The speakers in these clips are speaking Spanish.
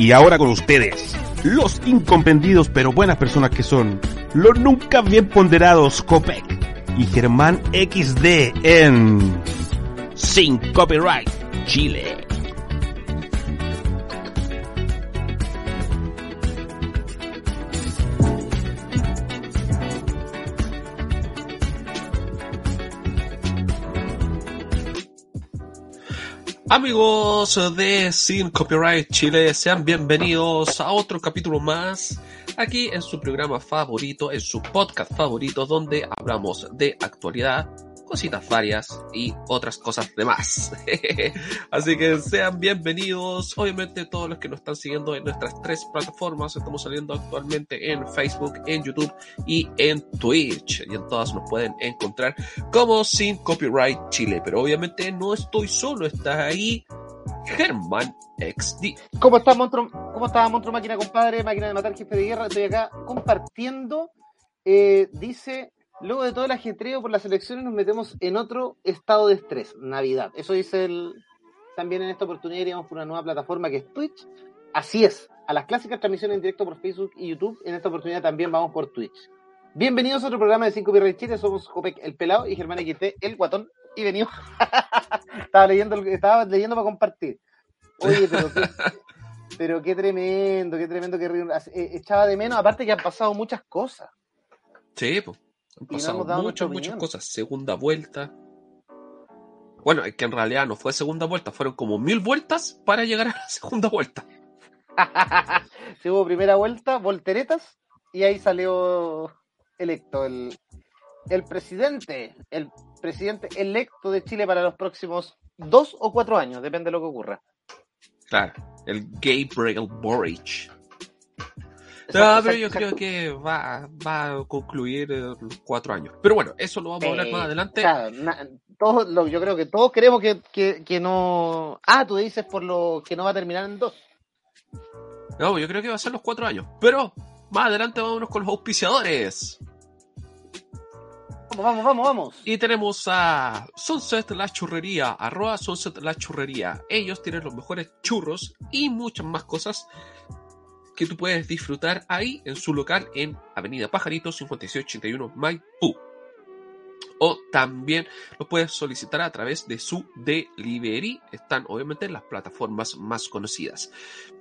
Y ahora con ustedes, los incomprendidos pero buenas personas que son, los nunca bien ponderados Copec y Germán XD en Sin Copyright Chile. Amigos de Sin Copyright Chile, sean bienvenidos a otro capítulo más aquí en su programa favorito, en su podcast favorito, donde hablamos de actualidad, cositas varias y otras cosas demás. Así que sean bienvenidos, obviamente todos los que nos están siguiendo en nuestras tres plataformas, estamos saliendo actualmente en Facebook, en YouTube y en Twitch, y en todas nos pueden encontrar como sin copyright Chile, pero obviamente no estoy solo, está ahí Germán XD. ¿Cómo está Montro, cómo está Montro Máquina, compadre? Máquina de matar, jefe de guerra. Estoy acá compartiendo. Eh, dice Luego de todo el ajetreo por las elecciones nos metemos en otro estado de estrés, Navidad. Eso dice el... También en esta oportunidad iríamos por una nueva plataforma que es Twitch. Así es, a las clásicas transmisiones en directo por Facebook y YouTube, en esta oportunidad también vamos por Twitch. Bienvenidos a otro programa de 5 Pirra Chile, somos Jopec el Pelado y Germán XT el Guatón. Y venimos. estaba, leyendo, estaba leyendo para compartir. Oye, pero qué, pero qué tremendo, qué tremendo que eh, echaba de menos, aparte que han pasado muchas cosas. Sí, pues. Han pasado muchas, muchas cosas. Segunda vuelta. Bueno, es que en realidad no fue segunda vuelta, fueron como mil vueltas para llegar a la segunda vuelta. Se hubo primera vuelta, volteretas, y ahí salió electo el, el presidente, el presidente electo de Chile para los próximos dos o cuatro años, depende de lo que ocurra. Claro, el Gabriel Boric. No, pero yo creo que va, va a concluir los cuatro años. Pero bueno, eso lo vamos a hablar más adelante. todos, yo creo que todos queremos que, que, que, no. Ah, tú dices por lo que no va a terminar en dos. No, yo creo que va a ser los cuatro años. Pero más adelante vámonos con los auspiciadores. Vamos, vamos, vamos, vamos. Y tenemos a Sunset La Churrería, arroba Sunset La Churrería. Ellos tienen los mejores churros y muchas más cosas que tú puedes disfrutar ahí en su local en Avenida Pajarito 5681 Maipú. O también lo puedes solicitar a través de su delivery. Están obviamente en las plataformas más conocidas.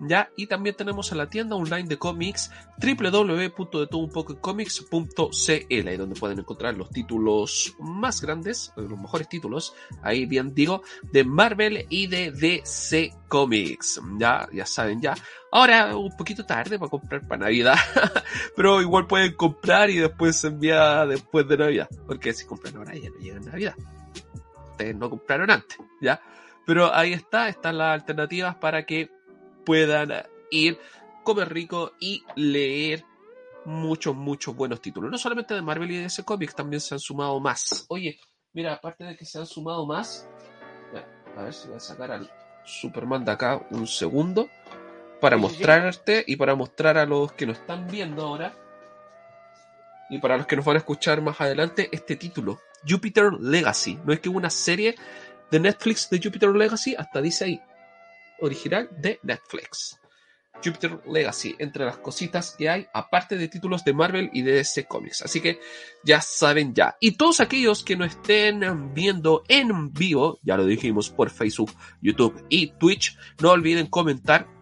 Ya, y también tenemos a la tienda online de cómics www.detunpococomics.cl, ahí donde pueden encontrar los títulos más grandes, los mejores títulos, ahí bien digo, de Marvel y de DC Comics. Ya, ya saben, ya. Ahora un poquito tarde para comprar para Navidad, pero igual pueden comprar y después se envía después de Navidad, porque si compran ahora ya no llega Navidad. Ustedes no compraron antes, ¿ya? Pero ahí está, están las alternativas para que puedan ir, comer rico y leer muchos, muchos buenos títulos. No solamente de Marvel y de ese cómic, también se han sumado más. Oye, mira, aparte de que se han sumado más, a ver si voy a sacar al Superman de acá un segundo para mostrarte y para mostrar a los que nos están viendo ahora y para los que nos van a escuchar más adelante este título, Jupiter Legacy. No es que una serie de Netflix de Jupiter Legacy, hasta dice ahí, original de Netflix. Jupiter Legacy, entre las cositas que hay, aparte de títulos de Marvel y de DC Comics. Así que ya saben ya. Y todos aquellos que nos estén viendo en vivo, ya lo dijimos por Facebook, YouTube y Twitch, no olviden comentar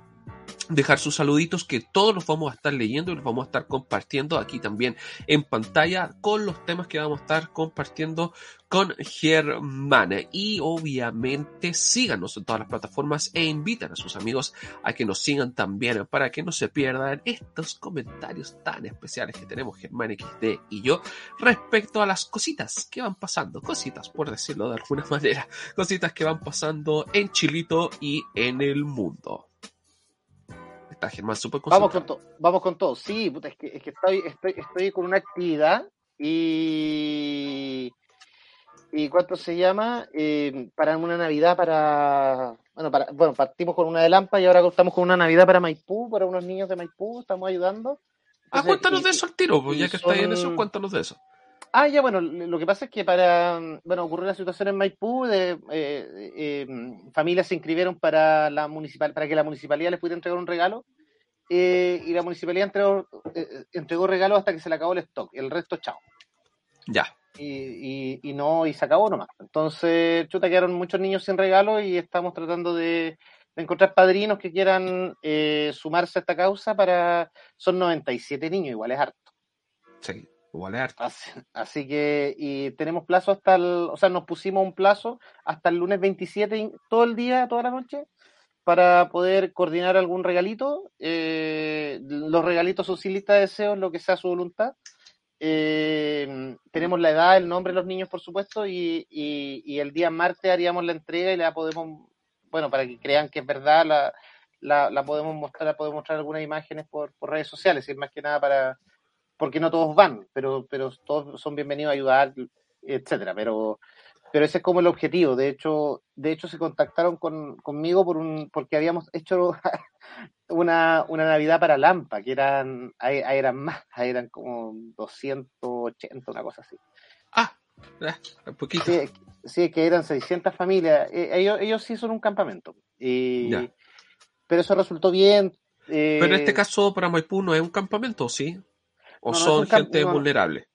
dejar sus saluditos que todos los vamos a estar leyendo y los vamos a estar compartiendo aquí también en pantalla con los temas que vamos a estar compartiendo con Germán. Y obviamente síganos en todas las plataformas e invitan a sus amigos a que nos sigan también para que no se pierdan estos comentarios tan especiales que tenemos Germán XD y yo respecto a las cositas que van pasando, cositas por decirlo de alguna manera, cositas que van pasando en Chilito y en el mundo. Está Germán súper Vamos con todo, vamos con todo. Sí, puta, es que, es que estoy, estoy, estoy con una actividad y. ¿Y cuánto se llama? Eh, para una Navidad para. Bueno, para, bueno, partimos con una de Lampa y ahora estamos con una Navidad para Maipú, para unos niños de Maipú, estamos ayudando. ah, cuéntanos de eso al tiro, pues, ya que está en eso, cuéntanos de eso. Ah, ya, bueno, lo que pasa es que para, bueno, ocurrió una situación en Maipú, de, eh, eh, familias se inscribieron para la municipal, para que la municipalidad les pudiera entregar un regalo, eh, y la municipalidad entregó, eh, entregó regalos hasta que se le acabó el stock, el resto chao. Ya. Y, y, y no, y se acabó nomás. Entonces, chuta, quedaron muchos niños sin regalo y estamos tratando de, de encontrar padrinos que quieran eh, sumarse a esta causa para, son 97 niños, igual es harto. Sí, es. Así, que, y tenemos plazo hasta el, o sea, nos pusimos un plazo hasta el lunes 27, in- todo el día, toda la noche, para poder coordinar algún regalito. Eh, los regalitos son sin lista de deseos, lo que sea su voluntad. Eh, tenemos la edad, el nombre de los niños, por supuesto, y, y, el día martes haríamos la entrega y la podemos, bueno, para que crean que es verdad, la, la, la podemos mostrar, podemos mostrar algunas imágenes por, por redes sociales, y más que nada para, porque no todos van, pero, pero todos son bienvenidos a ayudar, etcétera. Pero, pero ese es como el objetivo. De hecho, de hecho se contactaron con, conmigo por un, porque habíamos hecho una, una Navidad para Lampa, que eran, ahí, ahí eran más, ahí eran como 280, una cosa así. Ah, un poquito. Sí, sí, que eran 600 familias. Eh, ellos, ellos sí son un campamento. Y, Ya. pero eso resultó bien. eh, Pero en este caso, para Maipú no es un campamento, ¿sí? ¿O No, son gente vulnerable?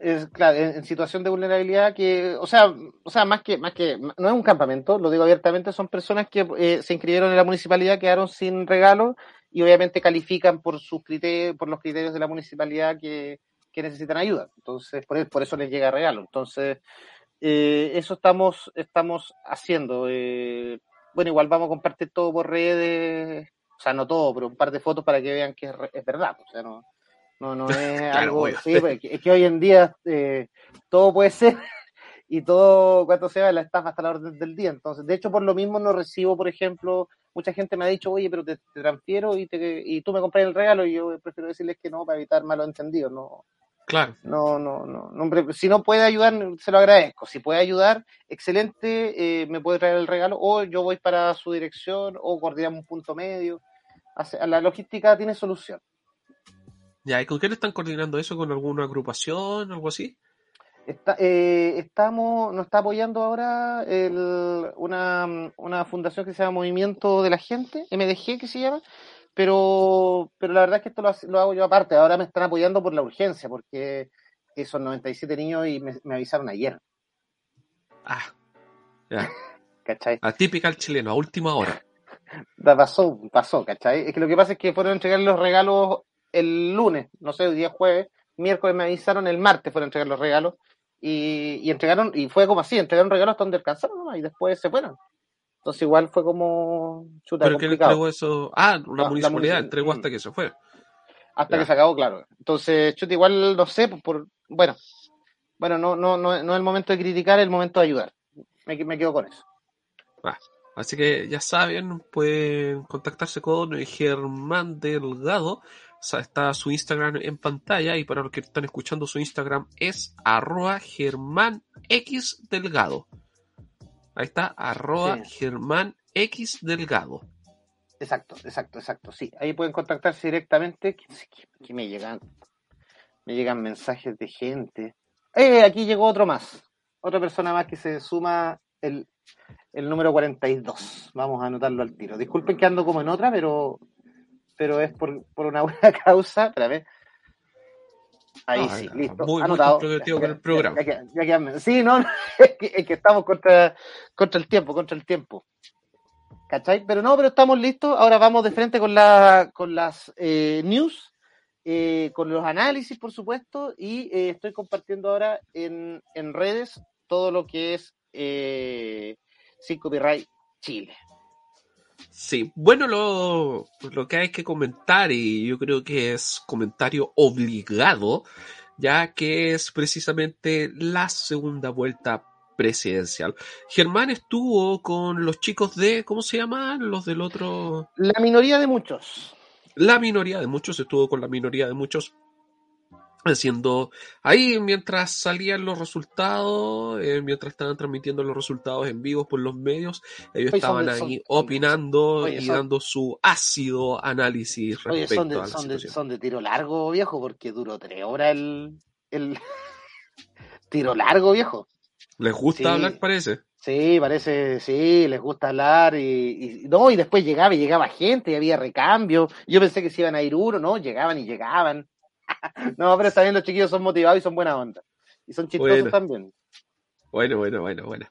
es claro, en, en situación de vulnerabilidad que, o sea, o sea, más que, más que, no es un campamento, lo digo abiertamente, son personas que eh, se inscribieron en la municipalidad, quedaron sin regalo y obviamente califican por sus criterios, por los criterios de la municipalidad que, que necesitan ayuda. Entonces, por, por eso les llega regalo. Entonces, eh, eso estamos, estamos haciendo. eh, bueno, igual vamos a compartir todo por redes, o sea, no todo, pero un par de fotos para que vean que es, es verdad. O sea, no, no, no es algo. Sí, pues, es que hoy en día eh, todo puede ser y todo, cuando se va la estafa hasta la orden del día. Entonces, de hecho, por lo mismo no recibo, por ejemplo, mucha gente me ha dicho, oye, pero te, te transfiero y, te, y tú me compras el regalo y yo prefiero decirles que no para evitar malos entendidos. No, Claro. no, no, no, si no puede ayudar, se lo agradezco. Si puede ayudar, excelente, eh, me puede traer el regalo, o yo voy para su dirección, o coordinamos un punto medio. La logística tiene solución. Ya, ¿y con quién están coordinando eso? ¿Con alguna agrupación, algo así? Está, eh, estamos, nos está apoyando ahora el, una, una fundación que se llama Movimiento de la Gente, MDG que se llama, pero, pero la verdad es que esto lo, hago yo aparte. Ahora me están apoyando por la urgencia, porque son 97 niños y me, me avisaron ayer, Ah, ya. ¿cachai? Atípica al chileno, a última hora. Pasó, pasó, ¿cachai? Es que lo que pasa es que fueron a entregar los regalos el lunes, no sé, el día jueves, miércoles me avisaron, el martes fueron a entregar los regalos y, y entregaron, y fue como así, entregaron regalos hasta donde alcanzaron nomás, y después se fueron. Entonces igual fue como chuta ¿Pero complicado. entregó eso? Ah, una La- la municipalidad munici- entregó mm. hasta que se fue. hasta Ya. que se acabó, claro. Entonces, chuta, igual no sé, pues, por, bueno, bueno, no, no, no, no es el momento de criticar, es el momento de ayudar. Me, me quedo con eso. Así que ya saben, pueden contactarse con Germán Delgado. Está su Instagram en pantalla y para los que están escuchando su Instagram es arroba Germán X Delgado. Ahí está, arroba Sí. Germán X Delgado. Exacto, exacto, exacto. Sí, ahí pueden contactarse directamente. Que, que- que me llegan, me llegan mensajes de gente. Eh, aquí llegó otro más. Otra persona más que se suma el, el número 42. Vamos a anotarlo al tiro. Disculpen que ando como en otra, pero, pero es por, por una buena causa. Espérame. Ahí Ah, sí, listo. muy- muy anotado. comprometido Ya- con el ya- programa. ya ya sí, no, es que, es que estamos contra, contra el tiempo, contra el tiempo. ¿Cachai? Pero no, pero estamos listos. Ahora vamos de frente con, la, con las eh, news, eh, con los análisis, por supuesto, y eh, estoy compartiendo ahora en, en redes todo lo que es eh, Sin Copyright Chile. Sí, bueno, lo, lo que hay que comentar, y yo creo que es comentario obligado, ya que es precisamente la segunda vuelta presidencial. Germán estuvo con los chicos de, ¿cómo se llaman? Los del otro... La minoría de muchos. La minoría de muchos, estuvo con la minoría de muchos haciendo ahí mientras salían los resultados, eh, mientras estaban transmitiendo los resultados en vivo por los medios, ellos Oye, estaban de- ahí son- opinando oye, y son- dando su ácido análisis Oye, respecto son de, a la son, de, son de tiro largo, viejo, porque duró tres horas el, el, tiro largo, viejo. Les gusta Sí. hablar, parece. Sí, parece, sí, les gusta hablar y, y- no, y después llegaba y llegaba gente y había recambio. Yo pensé que se iban a ir uno, no, llegaban y llegaban. no, pero está bien, los chiquillos son motivados y son buena onda. Y son chistosos Bueno. también. Bueno, bueno, bueno, bueno.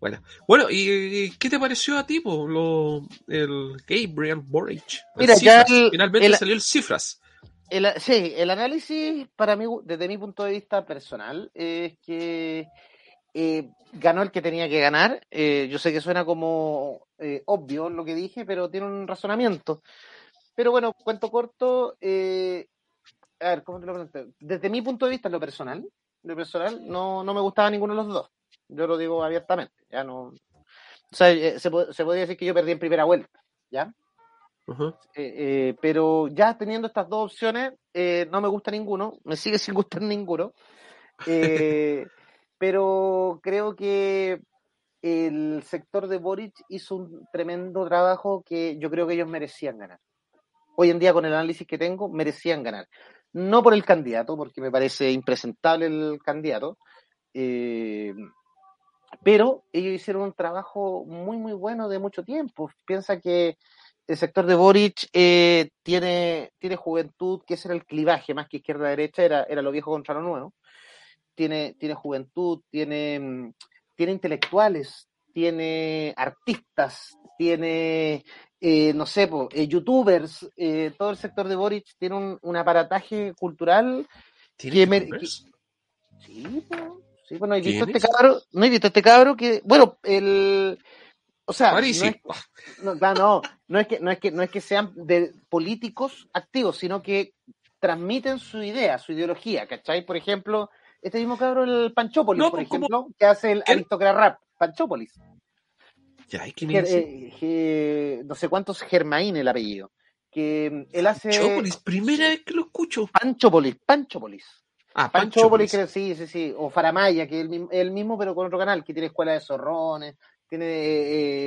Bueno, bueno ¿y qué te pareció a ti, po, lo, el Gabriel Boric? El Mira, ya el- Finalmente el- salió el Cifras. El, sí, el análisis para mí, desde mi punto de vista personal, es que eh, ganó el que tenía que ganar. Eh, yo sé que suena como eh, obvio lo que dije, pero tiene un razonamiento. Pero bueno, cuento corto. A ver, ¿cómo te lo planteo? Desde mi punto de vista, en lo personal, lo personal, no, no me gustaba ninguno de los dos. Yo lo digo abiertamente. Ya no. O sea, eh, se, se podría decir que yo perdí en primera vuelta. ¿Ya? Eh, eh, pero ya teniendo estas dos opciones, eh, no me gusta ninguno, me sigue sin gustar ninguno. Pero creo que el sector de Boric hizo un tremendo trabajo que yo creo que ellos merecían ganar. Hoy en día, con el análisis que tengo, merecían ganar. No por el candidato, porque me parece impresentable el candidato, eh, pero ellos hicieron un trabajo muy, muy bueno de mucho tiempo. Piensa que el sector de Boric eh, tiene, tiene juventud, que ese era el clivaje, más que izquierda-derecha, era, era lo viejo contra lo nuevo. Tiene, tiene juventud, tiene, tiene intelectuales, tiene artistas, tiene, eh, no sé, po, eh, youtubers, eh, todo el sector de Boric tiene un, un aparataje cultural. ¿Tiene que me-? Sí, po, sí, bueno, he visto este cabro, no he visto este cabro que, bueno, el, o sea, no es, no, no, no es que, no es que, no es que sean de políticos activos, sino que transmiten su idea, su ideología, ¿cachai? Por ejemplo, este mismo cabro, el Panchópolis, No, por pues, ejemplo, que hace el ¿Qué? Aristócrata Rap, Panchópolis. Ya, ¿y quién Ger- es eh, no sé cuántos Germain el apellido. Que mm, él hace. Chópolis, primera vez que lo escucho. Panchópolis, Panchópolis. Ah, creo, sí, sí, sí. O Faramaya, que es el, mismo- el mismo, pero con otro canal, que tiene escuela de zorrones, tiene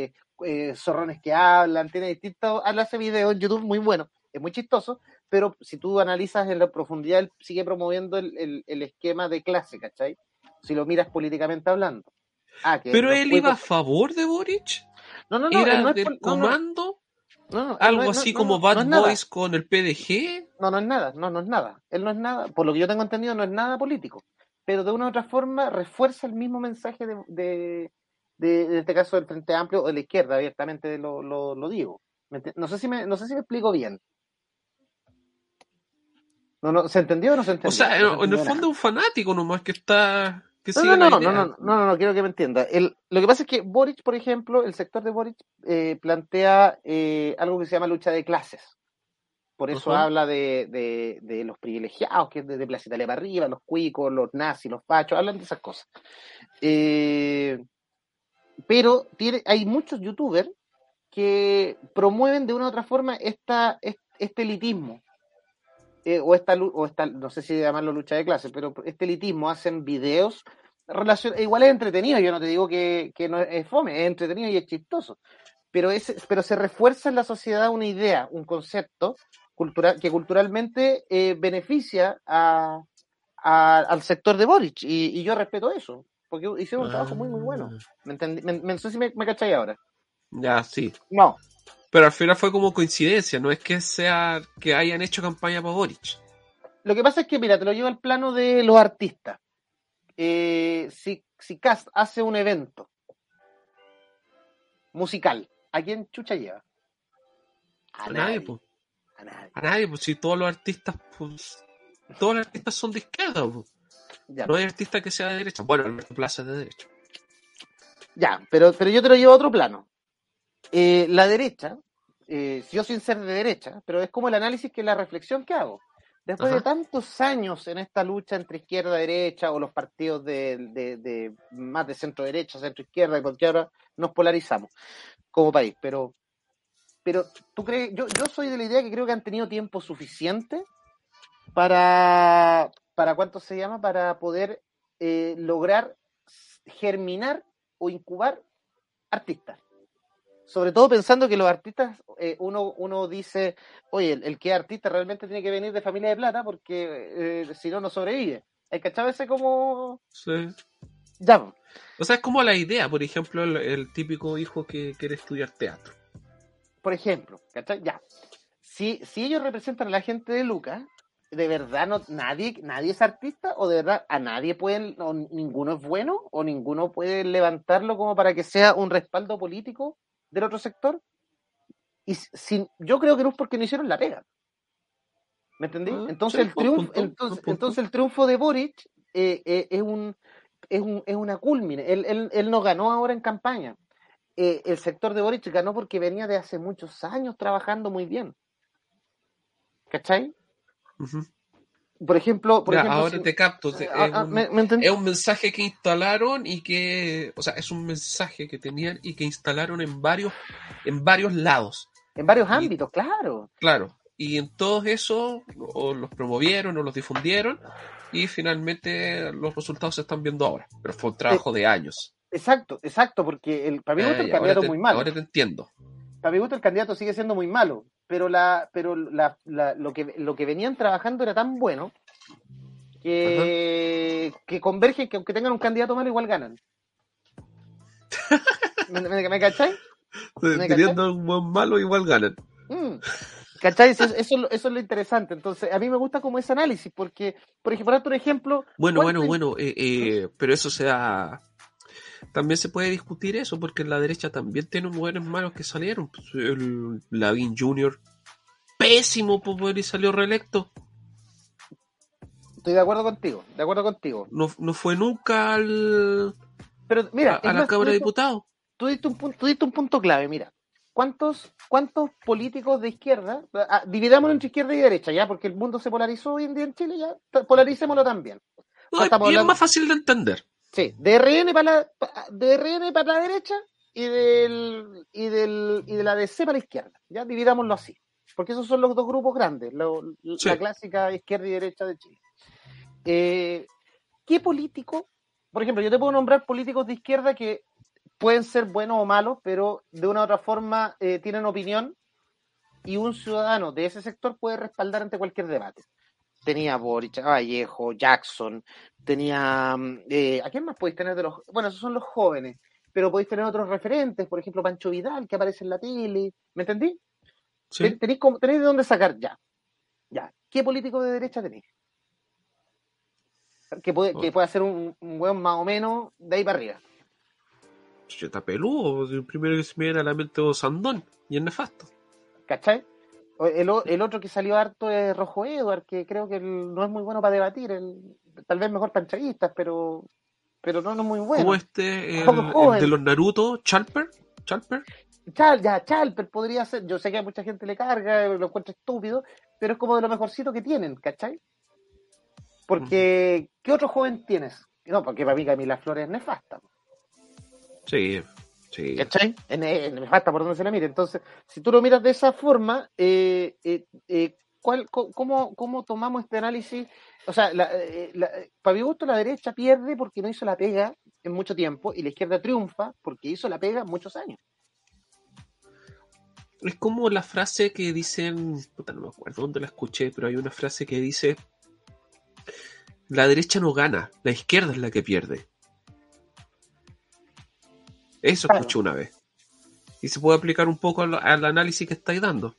eh, eh, zorrones que hablan, tiene distintos. Él hace videos en YouTube muy bueno, es muy chistoso, pero si tú analizas en la profundidad, él sigue promoviendo el, el- el esquema de clase, ¿cachai? Si lo miras políticamente hablando. Ah, que Pero él iba a favor de Boric. No, no, no, Era no del comando. no, no, él Algo así como Bad. Boys con el PDG. No, no es nada, no, no es nada. Él no es nada, por lo que yo tengo entendido, no es nada político. Pero de una u otra forma refuerza el mismo mensaje de, de, de- de este caso del Frente Amplio o de la izquierda, abiertamente lo, lo, lo digo. ¿Me enti- No sé si me, no sé si me explico bien. No, no, ¿Se entendió o no se entendió? O sea, No se en, el fondo es un fanático nomás que está. Que No, no, no, no, no, no, no, no, quiero que me entienda. El, lo que pasa es que Boric, por ejemplo, el sector de Boric eh, plantea eh, algo que se llama lucha de clases. Por eso habla de, de, de los privilegiados, que es de, de Plaza Italia para arriba, los cuicos, los nazis, los pachos, hablan de esas cosas. Eh, pero tiene, hay muchos youtubers que promueven de una u otra forma esta, est- este elitismo. Eh, o, esta, o esta, no sé si llamarlo lucha de clases, pero este elitismo hacen videos. Relacion, e igual es entretenido, yo no te digo que, que no es fome, es entretenido y es chistoso. Pero, es, pero se refuerza en la sociedad una idea, un concepto cultural que culturalmente eh, beneficia a, a- al sector de Boric. Y, y yo respeto eso, porque hicieron un trabajo muy, muy bueno. Ah. ¿Me, entendí? me, me- no sé si me, me cacháis ahora. Ya, sí. No, Pero al final fue como coincidencia, no es que sea que hayan hecho campaña para Boric. Lo que pasa es que, mira, te lo llevo al plano de los artistas. Eh, si, si Cast hace un evento musical, ¿a quién chucha lleva? A nadie, pues. A nadie. A nadie, pues si todos los artistas, pues. Todos los artistas son de izquierda, pues. Ya, No hay artista que sea de derecha. Bueno, Alberto Plaza es de derecha. ya, pero, pero yo te lo llevo a otro plano. Eh, la derecha, eh, yo sin ser de derecha, pero es como el análisis que la reflexión que hago. Después de tantos años en esta lucha entre izquierda y derecha, o los partidos de, de- de más de centro derecha, centro izquierda, porque ahora nos polarizamos como país, pero pero tú crees, yo, yo soy de la idea que creo que han tenido tiempo suficiente para, para ¿cuánto se llama? Para poder eh, lograr germinar o incubar artistas. Sobre todo pensando que los artistas, eh, uno, uno dice, oye, el, el que es artista realmente tiene que venir de familia de plata porque eh, si no, no sobrevive. ¿Hay cachado ese como...? Sí. Ya. O sea, es como la idea, por ejemplo, el, el típico hijo que quiere estudiar teatro. por ejemplo, ¿cachai? Ya. Si, si ellos representan a la gente de Lucas, ¿de verdad no, nadie, nadie es artista? ¿O de verdad a nadie pueden, o ninguno es bueno? ¿O ninguno puede levantarlo como para que sea un respaldo político del otro sector? Y si, yo creo que no es porque no hicieron la pega. ¿Me entendí? Ah, Entonces, el triunfo, entonces, entonces el triunfo de Boric eh, eh, es un es, un, es una culmine. Él, él, él no ganó ahora en campaña. Eh, el sector de Boric ganó porque venía de hace muchos años trabajando muy bien. ¿Cachai? Ujú. Por ejemplo, por Ya, ejemplo, ahora si- te capto. Ah, es, ah, un, ¿me, me es un mensaje que instalaron y que, o sea, es un mensaje que tenían y que instalaron en varios, en varios lados. En varios y- ámbitos, claro. Claro. Y en todos esos, o los promovieron o los difundieron, y finalmente los resultados se están viendo ahora. Pero fue un trabajo de años. Exacto, exacto, porque el, para gusto Ah, el candidato te- muy malo. Ahora te entiendo. Para gusto el candidato sigue siendo muy malo, pero la, pero la, la- lo que lo que venían trabajando era tan bueno que, que convergen que aunque tengan un candidato malo igual ganan. ¿Me, me, me cachai? ¿Me Teniendo un buen malo, igual ganan. Mm. ¿Cachai? Eso, eso, es lo- eso es lo interesante. Entonces, a mí me gusta como ese análisis, porque, por ejemplo, por ejemplo, Bueno, bueno, ¿cuánto- bueno, eh, eh, pero eso sea. También se puede discutir eso, porque en la derecha también tienen buenos malos que salieron. Pues, el Lavín Jr. Pésimo, pues, y salió reelecto. estoy de acuerdo contigo, de acuerdo contigo. No, no fue nunca al, Pero mira, a, a la más, Cámara de Diputados. tú diste un punto, tú diste un punto clave, mira. ¿Cuántos, ¿Cuántos políticos de izquierda, ah, dividámoslo entre izquierda y derecha, ya, porque el mundo se polarizó hoy en día en Chile, ya, polaricémoslo también. No, es más fácil de entender. Sí, de RN para la, de RN para la derecha y del, y del, y de la DC para la izquierda, ya, dividámoslo así. Porque esos son los dos grupos grandes, lo- Sí. la clásica izquierda y derecha de Chile. Eh, ¿Qué político, por ejemplo, yo te puedo nombrar políticos de izquierda que pueden ser buenos o malos, pero de una u otra forma eh, tienen opinión y un ciudadano de ese sector puede respaldar ante cualquier debate. Tenía Boric, Vallejo, Jackson, tenía... mm, eh, ¿A quién más podéis tener de los... Bueno, esos son los jóvenes, pero podéis tener otros referentes, por ejemplo, Pancho Vidal, que aparece en la tele, ¿me entendí? Sí. Ten- Tenéis, tenéis de dónde sacar ya. Ya. ¿Qué político de derecha tenéis? Que puede, que Oh. puede hacer un, un buen más o menos de ahí para arriba. Cheta peludo, el primero que se me viene a la mente es Sandón, y es nefasto. ¿Cachai? O El, o- el otro que salió harto es Rojo Edward, que creo que él no es muy bueno para debatir. él- tal vez mejor para entrevistas, pero, pero no, no es muy bueno. Como este, el, el de los Naruto, Chalper. Chalper. Chal, ya, Chalper podría ser. Yo sé que a mucha gente le carga, lo encuentra estúpido, pero es como de lo mejorcito que tienen, ¿cachai? Porque, ¿qué otro joven tienes? No, porque para mí Camila Flores es nefasta. Sí, sí. ¿Cachai? Es nefasta por donde se la mire. Entonces, si tú lo miras de esa forma, eh, eh, eh, ¿cuál, cómo, ¿cómo tomamos este análisis? O sea, la, la- para mi gusto la derecha pierde porque no hizo la pega en mucho tiempo y la izquierda triunfa porque hizo la pega muchos años. Es como la frase que dicen, puta, no me acuerdo dónde la escuché, pero hay una frase que dice, la derecha no gana, la izquierda es la que pierde. Eso Claro. escuché una vez. Y se puede aplicar un poco al, al análisis que estáis dando.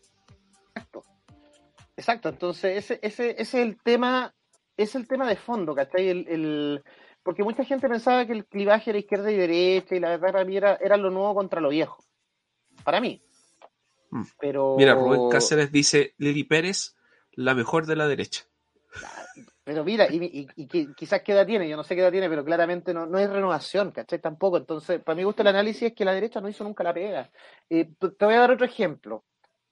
Exacto, entonces ese, ese, ese es el tema, es el tema de fondo, ¿cachai? El, el- porque mucha gente pensaba que el clivaje era izquierda y derecha, y la verdad para mí era, era lo nuevo contra lo viejo. Para mí. Mm. Pero, Mira, Rubén Cáceres dice, Lili Pérez, la mejor de la derecha. Pero mira, y, y- y qui- quizás qué edad tiene, yo no sé qué edad tiene, pero claramente no, no hay renovación, ¿cachai? Tampoco. Entonces, para mi gusto el análisis es que la derecha no hizo nunca la pega. Eh, te voy a dar otro ejemplo.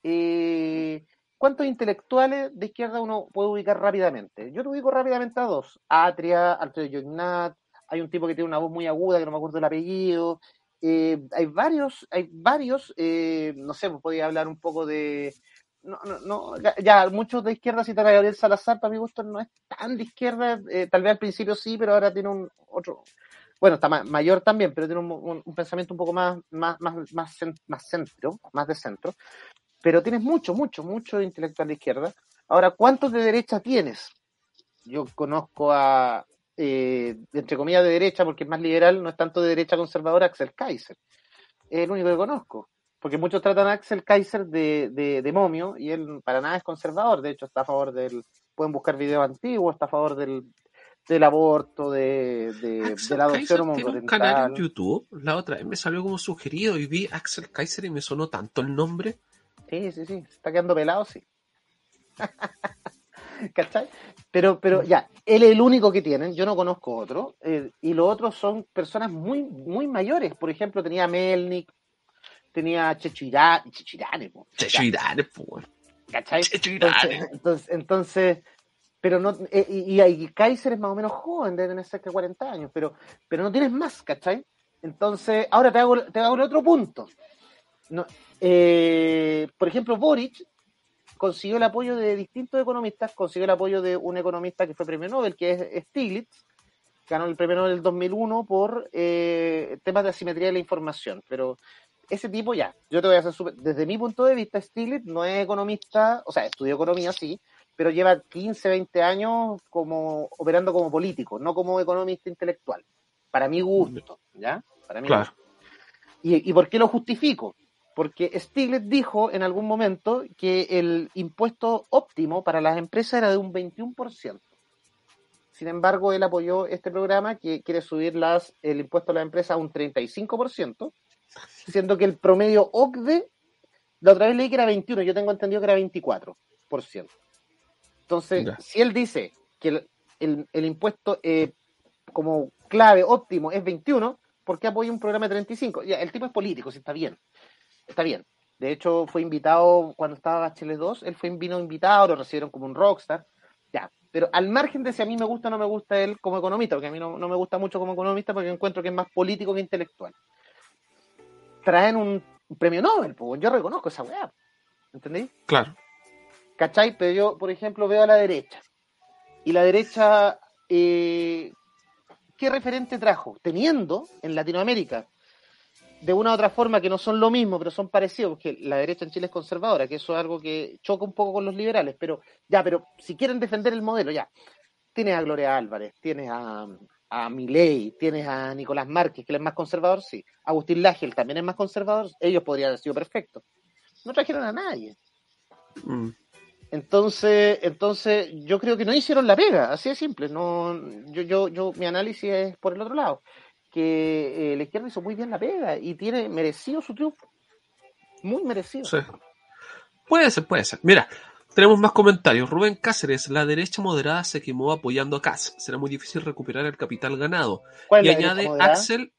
Eh, ¿Cuántos intelectuales de izquierda uno puede ubicar rápidamente? Yo te ubico rápidamente a dos. Atria, Alfredo Jognat, hay un tipo que tiene una voz muy aguda, que no me acuerdo el apellido. Eh, hay varios, hay varios, eh, no sé, pues podía hablar un poco de... No, no, no, ya, muchos de izquierda, citar a Gabriel Salazar, para mi gusto no es tan de izquierda, eh, tal vez al principio sí, pero ahora tiene un otro, bueno, está ma- mayor también, pero tiene un, un- pensamiento un poco más, más, más, más, más centro, más de centro. Pero tienes mucho, mucho, mucho de intelectual de izquierda. Ahora, ¿cuántos de derecha tienes? yo conozco a, eh, entre comillas, de derecha, porque es más liberal, no es tanto de derecha conservadora, Axel Kaiser. Es el único que conozco. Porque muchos tratan a Axel Kaiser de, de, de momio y él para nada es conservador. De hecho, está a favor del. Pueden buscar videos antiguos, está a favor del, del aborto, de, de, de la adopción tiene un canal en. YouTube. La otra vez me salió como sugerido y vi Axel Kaiser y me sonó tanto el nombre. Sí, sí, sí. Está quedando pelado, sí. ¿Cachai? Pero, pero ya, él es el único que tienen, yo no conozco otro, eh, y los otros son personas muy, muy mayores. Por ejemplo, tenía Melnik, tenía Chechirane, Chechirane, po, Checho Irane, po, weón. ¿cachai? Checho Entonces, Irane. entonces, entonces, pero no, eh, y, y- y Kaiser es más o menos joven, debe tener cerca de 40 años, pero, pero no tienes más, ¿cachai? Entonces, ahora te hago, te hago el otro punto. No, eh, por ejemplo, Boric consiguió el apoyo de distintos economistas, consiguió el apoyo de un economista que fue premio Nobel, que es Stiglitz, ganó el premio Nobel del 2001 por eh, temas de asimetría de la información, pero ese tipo ya, yo te voy a hacer súper- desde mi punto de vista, Stiglitz no es economista, o sea, estudió economía, sí, pero lleva 15, 20 años como operando como político, no como economista intelectual, para mi gusto, ¿ya? Para mi Claro. ¿Y, ¿Y por qué lo justifico? Porque Stiglitz dijo en algún momento que el impuesto óptimo para las empresas era de un 21%. Sin embargo, él apoyó este programa que quiere subir las, el impuesto a las empresas a un 35%, siendo que el promedio OCDE, la otra vez leí que era 21, yo tengo entendido que era 24%. Entonces, Ya. si él dice que el, el- el impuesto eh, como clave óptimo es 21, ¿por qué apoya un programa de 35? Ya, el tipo es político, sí, está bien. Está bien. De hecho, fue invitado cuando estaba Bachelet 2, él fue vino invitado, lo recibieron como un rockstar. Ya, pero al margen de si a mí me gusta o no me gusta él como economista, porque a mí no, no me gusta mucho como economista porque encuentro que es más político que intelectual. Traen un premio Nobel, pues yo reconozco esa weá. ¿Entendí? Claro. ¿Cachai? Pero yo, por ejemplo, veo a la derecha. Y la derecha, eh, ¿qué referente trajo? Teniendo en Latinoamérica, de una u otra forma, que no son lo mismo, pero son parecidos, porque la derecha en Chile es conservadora, que eso es algo que choca un poco con los liberales, pero ya, pero si quieren defender el modelo, ya. Tienes a Gloria Álvarez, tienes a, a Milei, tienes a Nicolás Márquez, que él es más conservador, sí. Agustín Lagel también es más conservador, ellos podrían haber sido perfectos. No trajeron a nadie. Mm. Entonces, entonces yo creo que no hicieron la pega, así de simple. No, yo, yo, yo, mi análisis es por el otro lado, que eh, la izquierda hizo muy bien la pega y tiene merecido su triunfo, muy merecido. Sí. Puede ser, puede ser. Mira, tenemos más comentarios. Rubén Cáceres, la derecha moderada se quemó apoyando a Kass. Será muy difícil recuperar el capital ganado. ¿Cuál Y es la añade? Axel.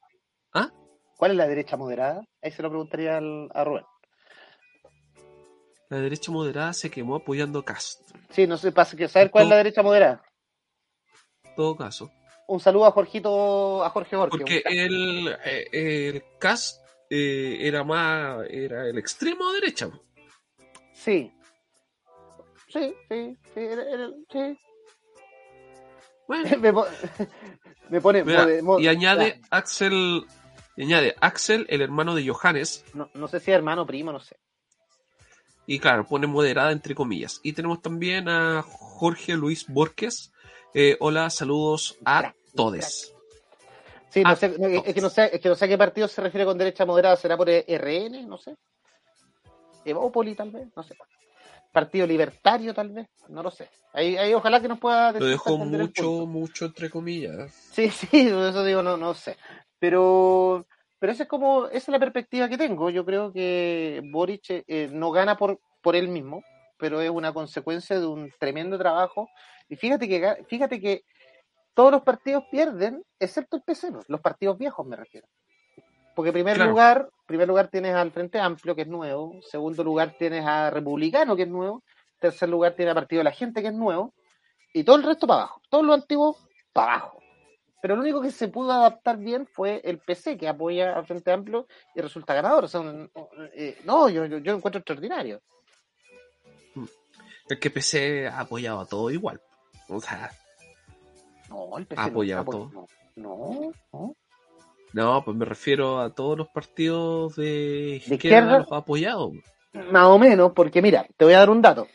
¿Ah? ¿Cuál es la derecha moderada? Ahí se lo preguntaría al- a Rubén. La derecha moderada se quemó apoyando a Kass. Sí, no sé, pasa que saber cuál es la derecha moderada. En todo caso. Un saludo a Jorgito, a Jorge Borges. Porque el, eh, el eh, era más. era el extremo derecha. Sí. Sí, sí, sí, era- era- sí. Bueno, me, po- me pone... mira, mode- mo- y añade ya, Axel. Y añade Axel, el hermano de Johannes, No, no sé si es hermano, primo, no sé. Y claro, pone moderada entre comillas. Y tenemos también a Jorge Luis Borges. Eh, hola, saludos a Crack, todos. Sí, no Ah, sé, es, que no sé, es que no sé a qué partido se refiere con derecha moderada, será por RN, no sé. Evópoli, tal vez, no sé. Partido Libertario, tal vez, no lo sé. Ahí, ahí ojalá que nos pueda Lo dejo mucho, mucho entre comillas. Sí, sí, eso digo, no, no sé. Pero, pero esa es como, esa es la perspectiva que tengo. Yo creo que Boric eh, no gana por, por él mismo, pero es una consecuencia de un tremendo trabajo. Y fíjate que, fíjate que todos los partidos pierden, excepto el PC, los partidos viejos me refiero. Porque en primer Claro. lugar, primer lugar tienes al Frente Amplio, que es nuevo, segundo lugar tienes a Republicano, que es nuevo, tercer lugar tiene a Partido de la Gente, que es nuevo, y todo el resto para abajo, todo lo antiguo para abajo. Pero lo único que se pudo adaptar bien fue el PC, que apoya al Frente Amplio y resulta ganador. O sea, un- eh, no, yo, yo, yo lo encuentro extraordinario. El que PC ha apoyado a todo igual. O sea, No, el PC Ha no, apoyado apo- todo. No, no, no. No, pues me refiero a todos los partidos de izquierda, izquierda? los ha apoyado. Más o menos, porque mira, te voy a dar un dato.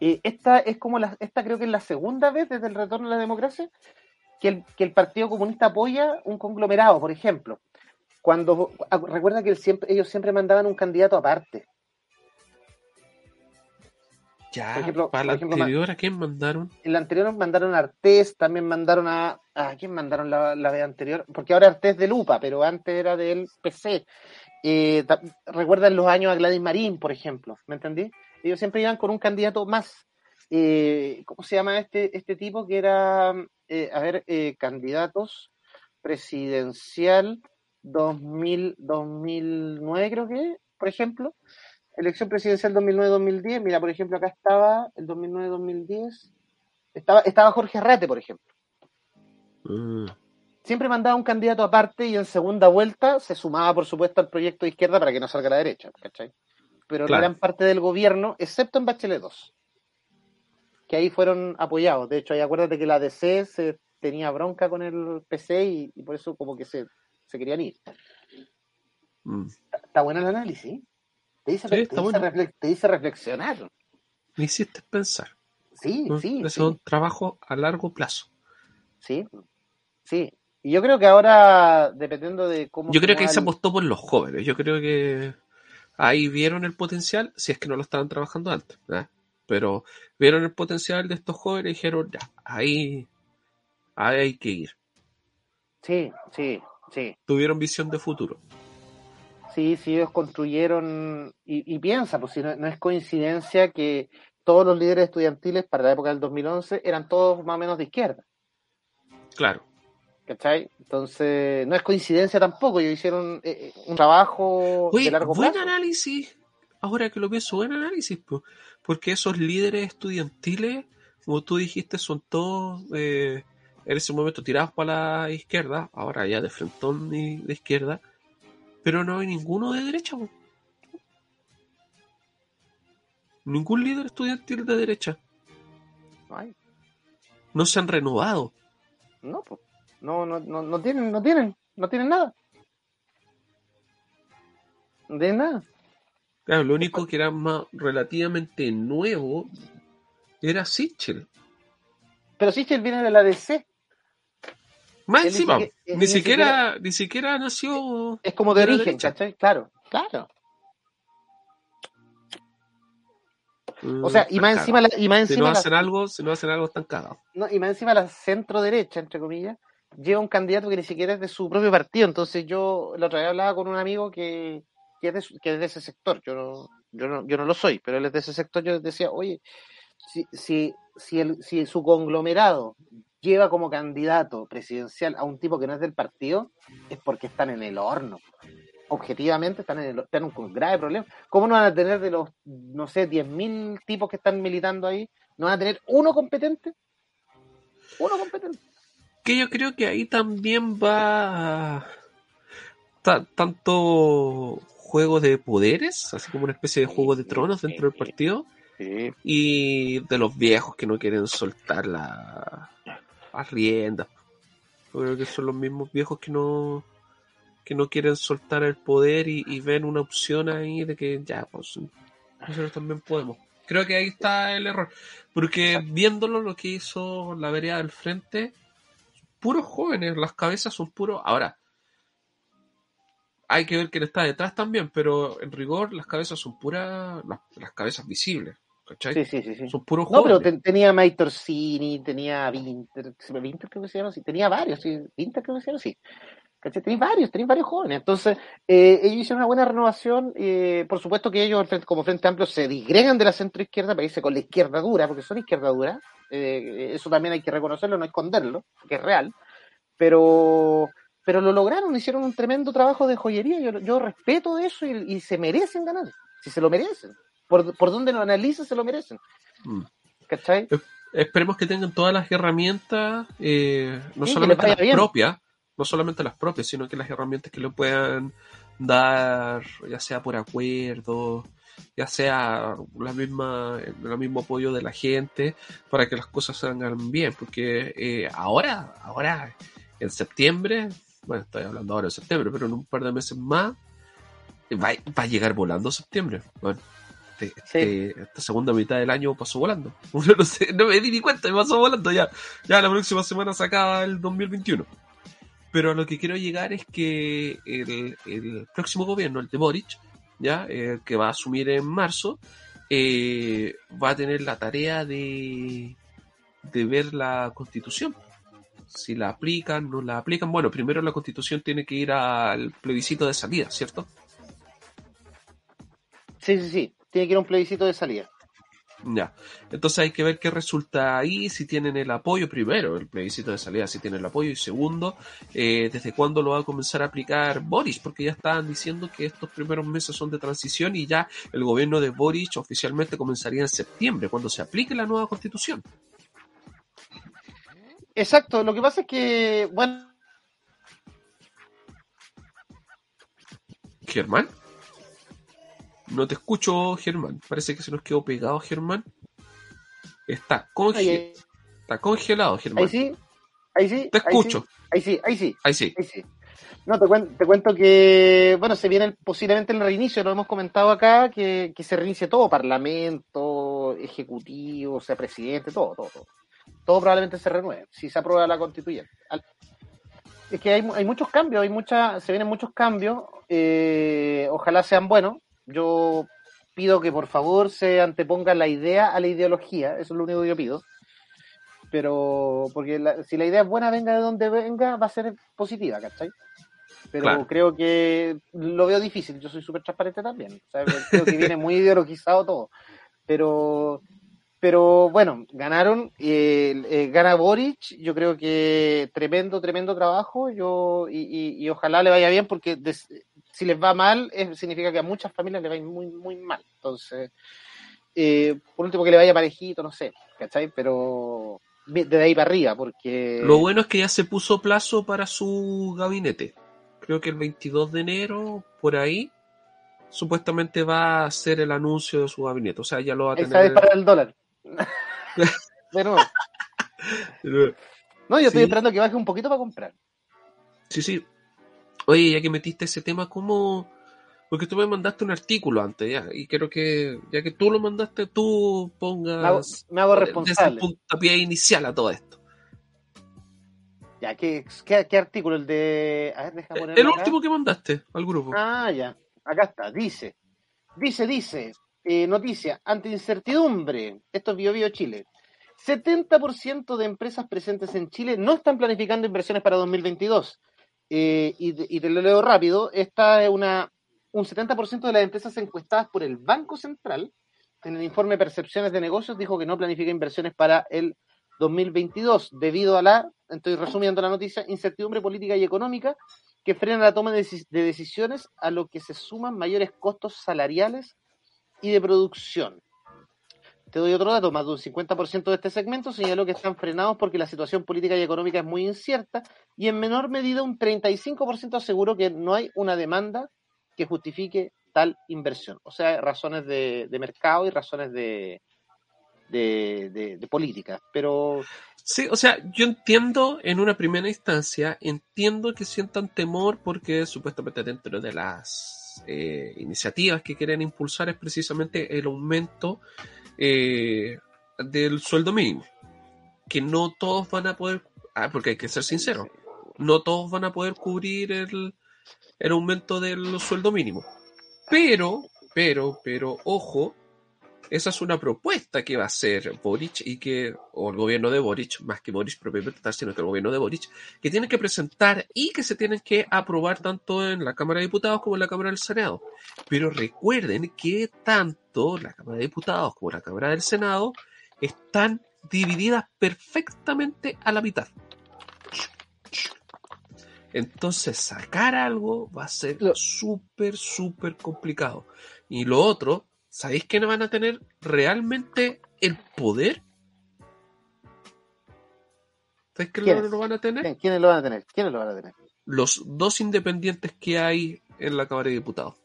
eh, esta es como la, esta creo que es la segunda vez desde el retorno a la democracia que el, que el Partido Comunista apoya un conglomerado, por ejemplo. Cuando recuerda que siempre, ellos siempre mandaban un candidato aparte. Ya, Por ejemplo- para la por ejemplo, anterior, ¿a quién mandaron? En la anterior mandaron a Artés, también mandaron a. ¿A quién mandaron la, la vez anterior? Porque ahora Artés de Lupa, pero antes era del PC. Eh, recuerdan los años a Gladys Marín, por ejemplo, ¿me entendí? Ellos siempre iban con un candidato más. Eh, ¿Cómo se llama este, este tipo que era, eh, a ver, eh, candidatos presidencial 2000, 2009 creo que, por ejemplo? Elección presidencial 2009-2010, mira, por ejemplo, acá estaba el 2009-2010, estaba, estaba Jorge Arrate, por ejemplo. Mm, Siempre mandaba un candidato aparte y en segunda vuelta se sumaba, por supuesto, al proyecto de izquierda para que no salga a la derecha, ¿cachai? Pero Claro. no eran parte del gobierno, excepto en Bachelet 2, que ahí fueron apoyados. De hecho, ahí acuérdate que la DC se tenía bronca con el PC y, y por eso como que se, se querían ir. mm. Está bueno el análisis. Te dice, Sí, te dice bueno. refle- te dice reflexionar. Me hiciste pensar. Sí, ¿no? sí, es un trabajo a largo plazo. Sí, sí. Y yo creo que ahora, dependiendo de cómo... Yo creo que ahí va se el- apostó por los jóvenes. Yo creo que ahí vieron el potencial, si es que no lo estaban trabajando antes. ¿eh? Pero vieron el potencial de estos jóvenes y dijeron, ya, ahí, ahí hay que ir. Sí, sí, sí. Tuvieron visión de futuro. Sí, sí, ellos construyeron... Y, y piensa, pues si no, no es coincidencia que todos los líderes estudiantiles para la época del 2011 eran todos más o menos de izquierda. Claro. ¿Cachai? Entonces, no es coincidencia tampoco. Ellos hicieron eh, eh, un trabajo Oye, de largo buen plazo. análisis. Ahora que lo pienso, buen análisis. po. Porque esos líderes estudiantiles, como tú dijiste, son todos eh, en ese momento tirados para la izquierda. Ahora ya de frentón y de izquierda. Pero no hay ninguno de derecha. po. Ningún líder estudiantil de derecha. Ay, No se han renovado. no, pues. No, no, no, no tienen, no tienen, no tienen nada. No tienen nada. Claro, lo único que era más relativamente nuevo era Sichel. Pero Sichel viene de la DC. Más Él ni encima, siquiera- él ni ni siquiera, ni siquiera nació. Es como de origen. ¿cachai? Claro, claro. Mm, O sea, y más encima, la, y más si encima, no la- hacen algo, si no hacen algo están cagados. no, y más encima la centro derecha, entre comillas, lleva un candidato que ni siquiera es de su propio partido. Entonces yo la otra vez hablaba con un amigo que, que, es, de, que es de ese sector. Yo no, yo no, yo no lo soy, pero él es de ese sector. Yo decía, oye, si, si, si, el, si su conglomerado lleva como candidato presidencial a un tipo que no es del partido, es porque están en el horno. Objetivamente están en, el, están en un grave problema. ¿Cómo no van a tener de los, no sé, 10.000 tipos que están militando ahí, no van a tener uno competente? Uno competente. Que yo creo que ahí también va ta- tanto juego de poderes, así como una especie de juego de tronos dentro del partido, Sí. y de los viejos que no quieren soltar la, las riendas. Yo creo que son los mismos viejos que no que no quieren soltar el poder y, y ven una opción ahí de que ya, pues nosotros también podemos. Creo que ahí está el error. Porque viéndolo lo que hizo la vereda del frente, puros jóvenes, las cabezas son puros. Ahora, hay que ver quién está detrás también, pero en rigor las cabezas son puras, las, las cabezas visibles, ¿cachai? Sí, sí, sí, sí. Son puros No, pero tenía Mike Torsini, tenía Winter, Winter creo que se llama así, tenía varios, sí, Winter creo que se llama así. ¿Cachai? Tenéis varios, tenéis varios jóvenes. Entonces, eh, ellos hicieron una buena renovación. eh, por supuesto que ellos, como Frente Amplio, se disgregan de la centro izquierda para irse con la izquierda dura, porque son izquierda dura. eh, eso también hay que reconocerlo, no esconderlo, que es real. Pero, pero lo lograron, hicieron un tremendo trabajo de joyería. Yo, yo respeto eso y, y se merecen ganar. Si se lo merecen. Por, por donde lo analices, se lo merecen. Mm. ¿Cachai? Esperemos que tengan todas las herramientas, eh, no Sí, solamente las bien. propias, no solamente las propias, sino que las herramientas que le puedan dar, ya sea por acuerdo, ya sea la misma, el mismo apoyo de la gente, para que las cosas se hagan bien, porque eh, ahora, ahora, en septiembre, bueno, estoy hablando ahora de septiembre, pero en un par de meses más, va, va a llegar volando septiembre. Bueno, este, este, esta segunda mitad del año pasó volando. Uno no, sé, no me di ni cuenta, me pasó volando ya. Ya la próxima semana se acaba el 2021. Pero a lo que quiero llegar es que el, el próximo gobierno, el de Boric, ya, eh, que va a asumir en marzo, eh, va a tener la tarea de, de ver la constitución. Si la aplican, no la aplican. Bueno, primero la constitución tiene que ir al plebiscito de salida, ¿cierto? Sí, sí, sí. Tiene que ir a un plebiscito de salida. Ya. Entonces hay que ver qué resulta ahí, si tienen el apoyo, primero, el plebiscito de salida, si tienen el apoyo, y segundo, eh, desde cuándo lo va a comenzar a aplicar Boris, porque ya estaban diciendo que estos primeros meses son de transición y ya el gobierno de Boris oficialmente comenzaría en septiembre, cuando se aplique la nueva constitución. Exacto, lo que pasa es que, bueno. Germán. No te escucho, Germán. Parece que se nos quedó pegado, Germán. Está, conge está congelado, Germán. Ahí sí, ahí sí. Te escucho. Ahí sí, ahí sí. Ahí sí. Ahí sí. No, te, cuento, te cuento que, bueno, se viene posiblemente el reinicio, lo hemos comentado acá, que, que se reinicie todo, parlamento, ejecutivo, sea presidente, todo, todo, todo. Todo probablemente se renueve, si se aprueba la constituyente. Es que hay, hay muchos cambios, hay mucha, se vienen muchos cambios, eh, ojalá sean buenos, yo pido que por favor se anteponga la idea a la ideología, eso es lo único que yo pido. Pero, porque si la idea es buena, venga de donde venga, va a ser positiva, ¿cachai? Pero creo que lo veo difícil, yo soy súper transparente también. Creo que viene muy ideologizado todo. Pero, pero bueno, ganaron, eh, eh, gana Boric, yo creo que tremendo, tremendo trabajo, yo y, y, ojalá le vaya bien porque si les va mal, significa que a muchas familias le va muy, muy mal. Entonces, eh, por último, que le vaya parejito, no sé, ¿cachai? Pero de ahí para arriba, porque... Lo bueno es que ya se puso plazo para su gabinete. Creo que el 22 de enero, por ahí, supuestamente va a hacer el anuncio de su gabinete. O sea, ya lo va a tener... Para el dólar. de nuevo. No, yo estoy esperando que baje un poquito para comprar. Sí, sí. Oye, ya que metiste ese tema, ¿cómo...? Porque tú me mandaste un artículo antes, ya, y creo que, ya que tú lo mandaste, tú pongas... Me hago, responsable. Desde puntapié inicial a todo esto. Ya, ¿qué, qué, artículo? El de... A ver, deja El último que mandaste al grupo. Ah, ya. Acá está. Dice, dice, dice, eh, noticia, ante incertidumbre, esto es BioBio Chile. 70% de empresas presentes en Chile no están planificando inversiones para 2022. Eh, y, te lo leo rápido, esta es una, un 70% de las empresas encuestadas por el Banco Central en el informe Percepciones de Negocios dijo que no planifica inversiones para el 2022 debido a la, estoy resumiendo la noticia, incertidumbre política y económica que frena la toma de decisiones a lo que se suman mayores costos salariales y de producción. Te doy otro dato, más de un 50% de este segmento señaló que están frenados porque la situación política y económica es muy incierta y en menor medida un 35% aseguró que no hay una demanda que justifique tal inversión. O sea, razones de, mercado y razones de, de, política. Pero... Sí, o sea, yo entiendo en una primera instancia, entiendo que sientan temor porque supuestamente dentro de las eh, iniciativas que quieren impulsar es precisamente el aumento eh, del sueldo mínimo. Que no todos van a poder, ah, porque hay que ser sincero, no todos van a poder cubrir el, el aumento del sueldo mínimo. Pero, pero, pero, ojo, esa es una propuesta que va a hacer Boric y que, o el gobierno de Boric, más que Boric propiamente tal, sino que el gobierno de Boric, que tienen que presentar y que se tienen que aprobar tanto en la Cámara de Diputados como en la Cámara del Senado. Pero recuerden que tanto la Cámara de Diputados como la Cámara del Senado están divididas perfectamente a la mitad. Entonces, sacar algo va a ser súper, súper complicado. Y lo otro ¿sabéis que no van a tener realmente el poder? ¿Sabéis que no lo van a tener? ¿Quiénes lo van a tener? ¿Quiénes lo van a tener? Los dos independientes que hay en la Cámara de Diputados.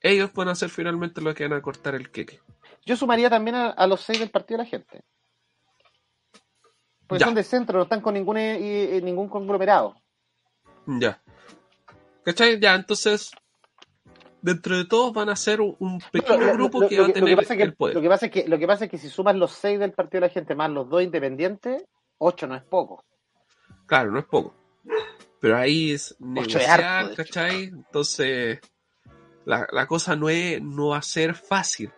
Ellos van a ser finalmente los que van a cortar el queque. Yo sumaría también a, los seis del Partido de la Gente. Porque son de centro, no están con ningún, eh, ningún conglomerado. Ya. ¿Cachai? Ya, entonces dentro de todos van a ser un, pequeño grupo que va a tener pasa es que- el poder. Lo que pasa es que, lo que pasa es que si sumas los seis del Partido de la Gente más los dos independientes, ocho no es poco. Claro, no es poco. Pero ahí es Ocho es negociar, harto. ¿cachai? Entonces, la, la cosa no, es, no va a ser fácil.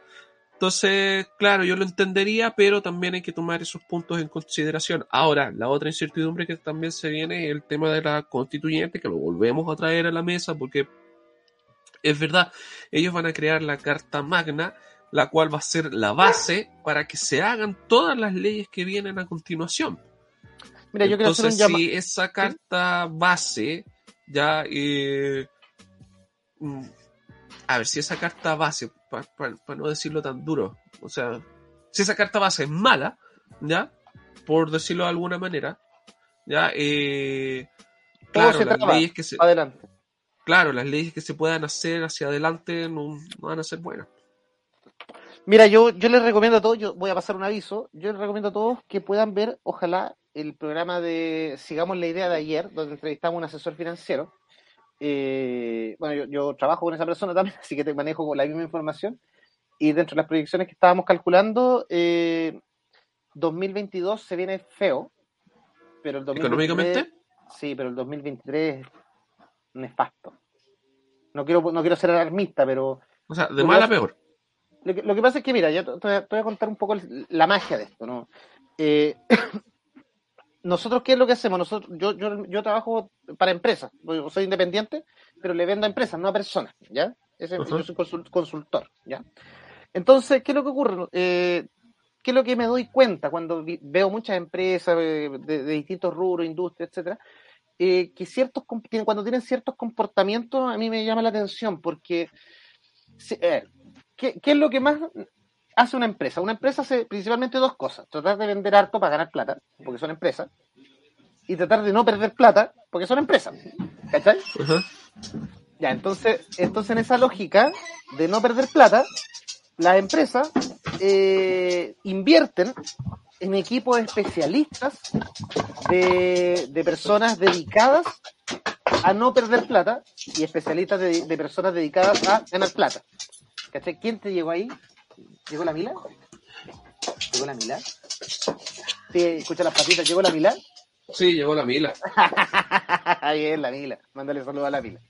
Entonces, claro, yo lo entendería, pero también hay que tomar esos puntos en consideración. Ahora, la otra incertidumbre que también se viene es el tema de la constituyente, que lo volvemos a traer a la mesa, porque es verdad, ellos van a crear la Carta Magna, la cual va a ser la base para que se hagan todas las leyes que vienen a continuación. Mira, yo quiero hacer un Entonces, si esa carta base ya. eh, mm, a ver, si esa carta base, para no decirlo tan duro, o sea, si esa carta base es mala, ¿ya? Por decirlo de alguna manera, ¿ya? Eh, claro, se las leyes que se, Adelante. Claro, las leyes que se puedan hacer hacia adelante no, no van a ser buenas. Mira, yo, yo les recomiendo a todos, yo voy a pasar un aviso, yo les recomiendo a todos que puedan ver, ojalá, el programa de Sigamos la idea de ayer, donde entrevistamos a un asesor financiero. Eh, bueno, yo, yo trabajo con esa persona también, así que te manejo con la misma información. Y dentro de las proyecciones que estábamos calculando, eh, 2022 se viene feo, pero el 2023... ¿Económicamente? Sí, pero el 2023 es nefasto. No quiero, no quiero ser alarmista, pero O sea, de mal a peor. lo que, lo que pasa es que, mira, yo te, te voy a- contar un poco la magia de esto, ¿no? Eh, nosotros, ¿qué es lo que hacemos? Nosotros, yo, yo, yo trabajo para empresas, yo soy independiente, pero le vendo a empresas, no a personas, ¿ya? Ese-. Yo soy consul- consultor, ¿ya? Entonces, ¿qué es lo que ocurre? Eh, ¿Qué es lo que me doy cuenta cuando veo muchas empresas eh, de, de distintos rubros, industrias, etcétera? Eh, que ciertos, cuando tienen ciertos comportamientos, a mí me llama la atención, porque eh, ¿qué, qué es lo que más hace una empresa? Una empresa hace principalmente dos cosas. Tratar de vender harto para ganar plata, porque son empresas. Y tratar de no perder plata, porque son empresas. ¿Cachai? Ya, entonces, entonces en esa lógica de no perder plata, las empresas eh, invierten en equipos especialistas de, de personas dedicadas a no perder plata y especialistas de, de personas dedicadas a ganar plata. ¿Cachai? ¿Quién te llegó ahí? ¿Llegó la Mila? ¿Llegó la Mila? Sí, escucha las patitas, ¿llegó la Mila? Sí, llegó la mila. Ahí es la Mila. Mándale saludos a la Mila.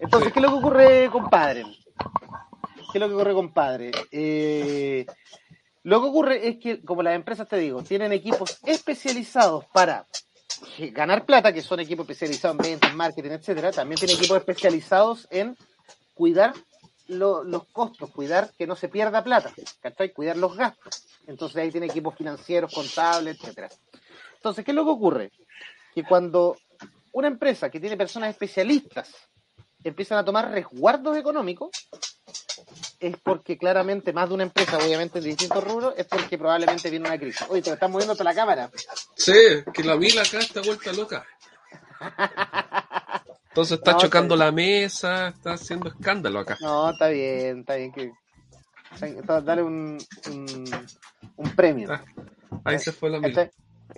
Entonces, ¿qué es lo que ocurre, compadre? ¿Qué es lo que ocurre, compadre? Eh, lo que ocurre es que, como las empresas te digo, tienen equipos especializados para ganar plata, que son equipos especializados en ventas, marketing, etcétera. También tienen equipos especializados en cuidar lo- los costos, cuidar que no se pierda plata, ¿cachai? Cuidar los gastos. Entonces ahí tiene equipos financieros, contables, etcétera. Entonces, ¿qué es lo que ocurre? Que cuando una empresa que tiene personas especialistas empiezan a tomar resguardos económicos, es porque claramente más de una empresa, obviamente en distintos rubros, es porque probablemente viene una crisis. Oye, te lo estás moviendo hasta la cámara. Sí, que la mila acá está vuelta loca. Entonces está No, chocando está la mesa, está haciendo escándalo acá. No, está bien, está bien. que Dale un, un, un premio. Ah, ahí se fue la mila.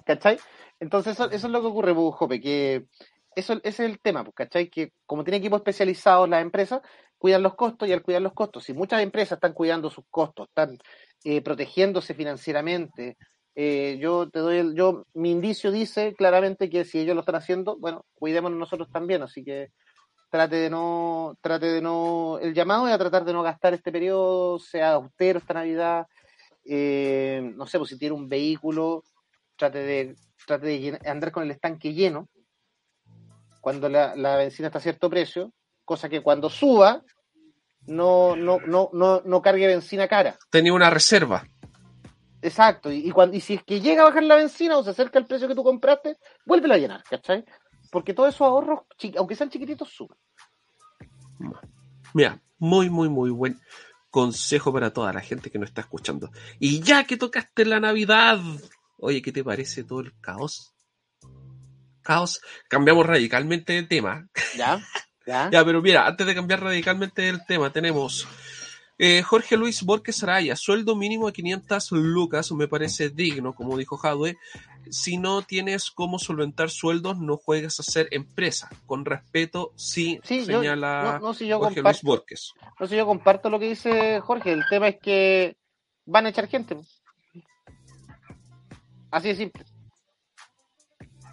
¿Cachai? Entonces eso, eso es lo que ocurre, pues, Jope, que eso, ese es el tema, pues, ¿cachai? Que como tiene equipos especializados las empresas, cuidan los costos y al cuidar los costos, si muchas empresas están cuidando sus costos, están eh, protegiéndose financieramente, eh, yo te doy el, yo, mi indicio dice claramente que si ellos lo están haciendo, bueno, cuidémonos nosotros también, así que trate de no, trate de no, el llamado es a tratar de no gastar este periodo, sea austero esta Navidad, eh, no sé, pues si tiene un vehículo, trate de, trate de andar con el estanque lleno cuando la, la benzina está a cierto precio, cosa que cuando suba no, no, no, no, no cargue benzina cara. Tenía una reserva. Exacto, y, y, cuando, y si es que llega a bajar la benzina o se acerca al precio que tú compraste, vuélvelo a llenar, ¿cachai? Porque todos esos ahorros, aunque sean chiquititos, suben. Mira, muy, muy, muy buen consejo para toda la gente que nos está escuchando. Y ya que tocaste la Navidad, oye, ¿qué te parece todo el caos? Cambiamos radicalmente de tema. ¿Ya? ¿Ya? Ya, pero mira, antes de cambiar radicalmente el tema, tenemos Eh, Jorge Luis Borges Araya, sueldo mínimo de 500 lucas, me parece digno, como dijo Jadwe. Si no tienes cómo solventar sueldos, no juegues a ser empresa. Con respeto, sí, Sí, yo- señala no, no, si yo Jorge comparto, Luis Borges. no, si yo comparto lo que dice Jorge. El tema es que van a echar gente. Así de simple.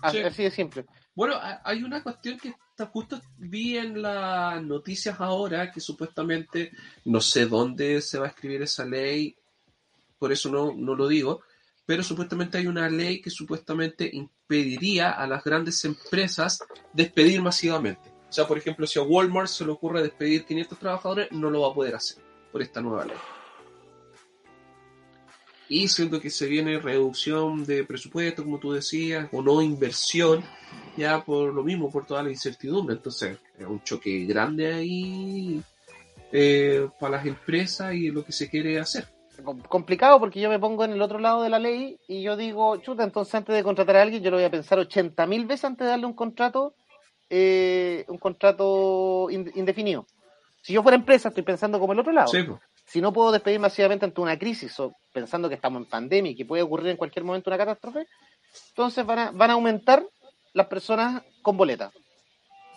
Así, Sí. así de simple. Bueno, ha- hay una cuestión que está justo vi en las noticias ahora que supuestamente no sé dónde se va a escribir esa ley, por eso no, no lo digo, pero supuestamente hay una ley que supuestamente impediría a las grandes empresas despedir masivamente. O sea, por ejemplo, si a Walmart se le ocurre despedir 500 trabajadores, no lo va a poder hacer por esta nueva ley. Y siento que se viene reducción de presupuesto, como tú decías, o no inversión, ya por lo mismo, por toda la incertidumbre. Entonces, es un choque grande ahí eh, para las empresas y lo que se quiere hacer. Com- complicado porque yo me pongo en el otro lado de la ley y yo digo, chuta, entonces antes de contratar a alguien yo lo voy a pensar 80 mil veces antes de darle un contrato, eh, un contrato in- indefinido. Si yo fuera empresa, estoy pensando como el otro lado. Sí, pues. Si no puedo despedir masivamente ante una crisis o pensando que estamos en pandemia y que puede ocurrir en cualquier momento una catástrofe, entonces van a, van a aumentar las personas con boleta.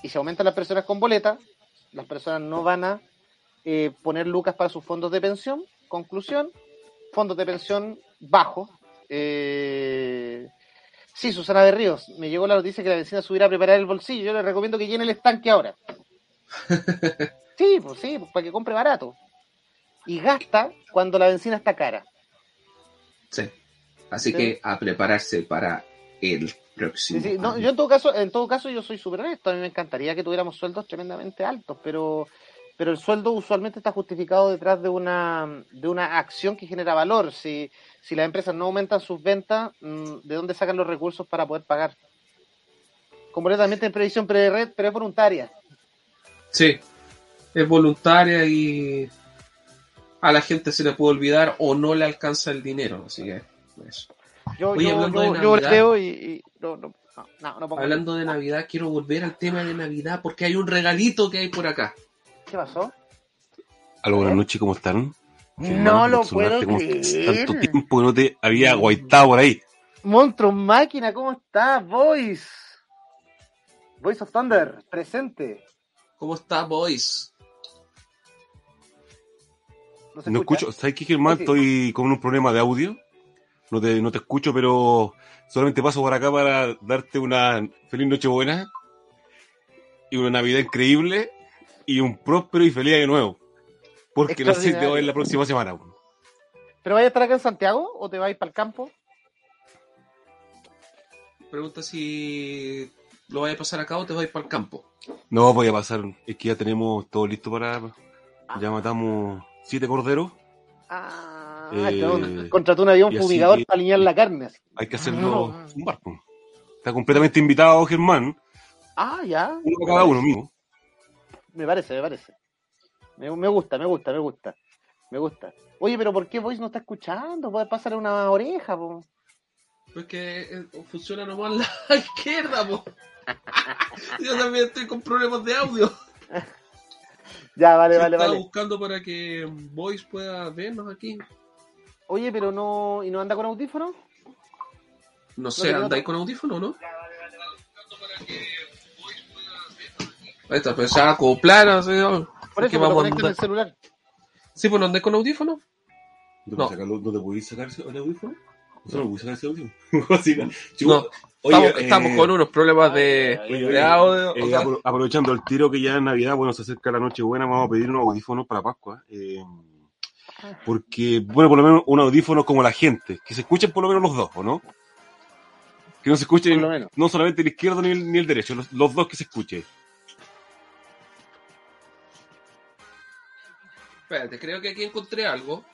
Y si aumentan las personas con boleta, las personas no van a eh, poner lucas para sus fondos de pensión. Conclusión, fondos de pensión bajos. Eh, sí, Susana de Ríos, me llegó la noticia que la vecina subiera a preparar el bolsillo. Yo le recomiendo que llene el estanque ahora. Sí, pues sí, pues para que compre barato. Y gasta cuando la benzina está cara. Sí. Así Sí. que a prepararse para el próximo. Sí, sí, no, año. yo en todo caso, en todo caso yo soy súper honesto, a mí me encantaría que tuviéramos sueldos tremendamente altos, pero pero el sueldo usualmente está justificado detrás de una de una acción que genera valor. Si si las empresas no aumentan sus ventas, mm, ¿de dónde sacan los recursos para poder pagar? Completamente en previsión pre-red, pero es voluntaria. Sí, es voluntaria y a la gente se le puede olvidar o no le alcanza el dinero. Así que, eso. Yo, Oye, yo, hablando yo, de yo Navidad. y, y no, no, no, pongo- Hablando de Navidad, quiero volver al tema de Navidad porque hay un regalito que hay por acá. ¿Qué pasó? Aló, buenas noches, ¿cómo están? No lo puedo ¿cómo creer. Tanto tiempo que no te había guaitado por ahí. Monstruo Máquina, ¿cómo estás? Voice. Voice of Thunder, presente. ¿Cómo está, boys? No, escucho, ¿sabes qué, Germán? Sí, sí. Estoy con un problema de audio. No te, no te escucho, pero solamente paso por acá para darte una feliz Nochebuena y una Navidad increíble y un próspero y feliz año nuevo. Porque no sé si te voy a ver la próxima semana. ¿Pero vaya a estar acá en Santiago o te vais para el campo? Pregunta si lo vaya a pasar acá o te vas a ir para el campo. No, voy a pasar. Es que ya tenemos todo listo para. Ya matamos siete corderos. Ah, Eh, no, contrató un avión así fumigador que- para alinear la carne. así. Hay que hacerlo No. un barco. Está completamente invitado Germán. Ah, ya. Uno para cada uno mismo. Me parece, me parece. Me, me gusta, me gusta, me gusta. Me gusta. Oye, pero ¿por qué Voice no está escuchando? Puede pasar una oreja, po. Pues que eh, funciona nomás la izquierda, po. Yo también estoy con problemas de audio. Ya, vale, Se vale, estaba vale. buscando para que Voice pueda vernos aquí. Oye, pero no. ¿Y no anda con audífono? No sé, no- ¿andáis con audífono o no? Ahí está, pues se acoplar, ¿no? Por ¿Qué eso vamos a el celular. Sí, pues no andáis con audífono. ¿No, No. sacarlo- ¿No te podéis sacar el audífono? ¿No te podéis sacar ese audífono? Así, no. Chico, estamos, eh, con unos problemas de, oye, de oye, audio. eh, o sea, apro- aprovechando el tiro que ya es Navidad, bueno, se acerca la noche buena, vamos a pedir unos audífonos para Pascua. eh, porque, bueno, por lo menos un audífono como la gente, que se escuchen por lo menos los dos, ¿o no? Que no se escuchen Por lo menos. no solamente el izquierdo ni el, ni el derecho, los, los dos que se escuchen. espérate, creo que aquí encontré algo.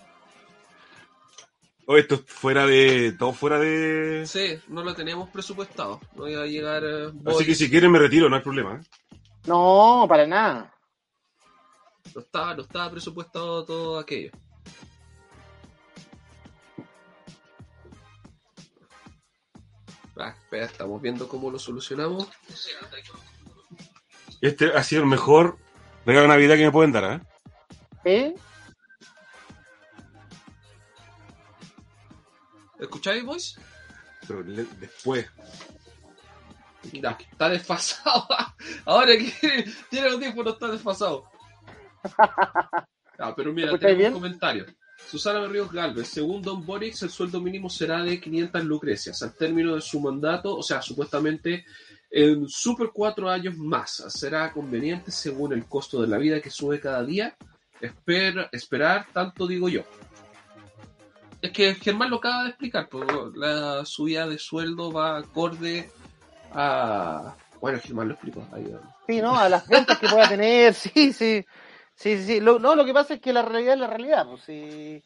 O esto es fuera de. todo fuera de. Sí, no lo teníamos presupuestado. No iba a llegar eh, Así que si quieren me retiro, no hay problema. ¿eh? No, para nada. No estaba, no estaba presupuestado todo aquello. Ah, espera, estamos viendo cómo lo solucionamos. Este ha sido el mejor regalo de Navidad que me pueden dar, ¿eh? ¿Eh? ¿Escucháis, boys? Pero le- después. Mira, está desfasado. Ahora que tiene los tiempos, no está desfasado. Ah, pero mira, ¿Escucháis tenemos bien? un comentario. Susana Berríos Galvez, según Don Boric, el sueldo mínimo será de 500 lucrecias al término de su mandato, o sea, supuestamente en super cuatro años más. Será conveniente según el costo de la vida que sube cada día. Espera, esperar, tanto digo yo. Es que Germán lo acaba de explicar, pues, la subida de sueldo va acorde a... Bueno, Germán lo explicó. ahí, Sí, ¿no? A las ventas que pueda tener, sí, sí. Sí, sí, sí. Lo, no, lo que pasa es que la realidad es la realidad. Pues, si,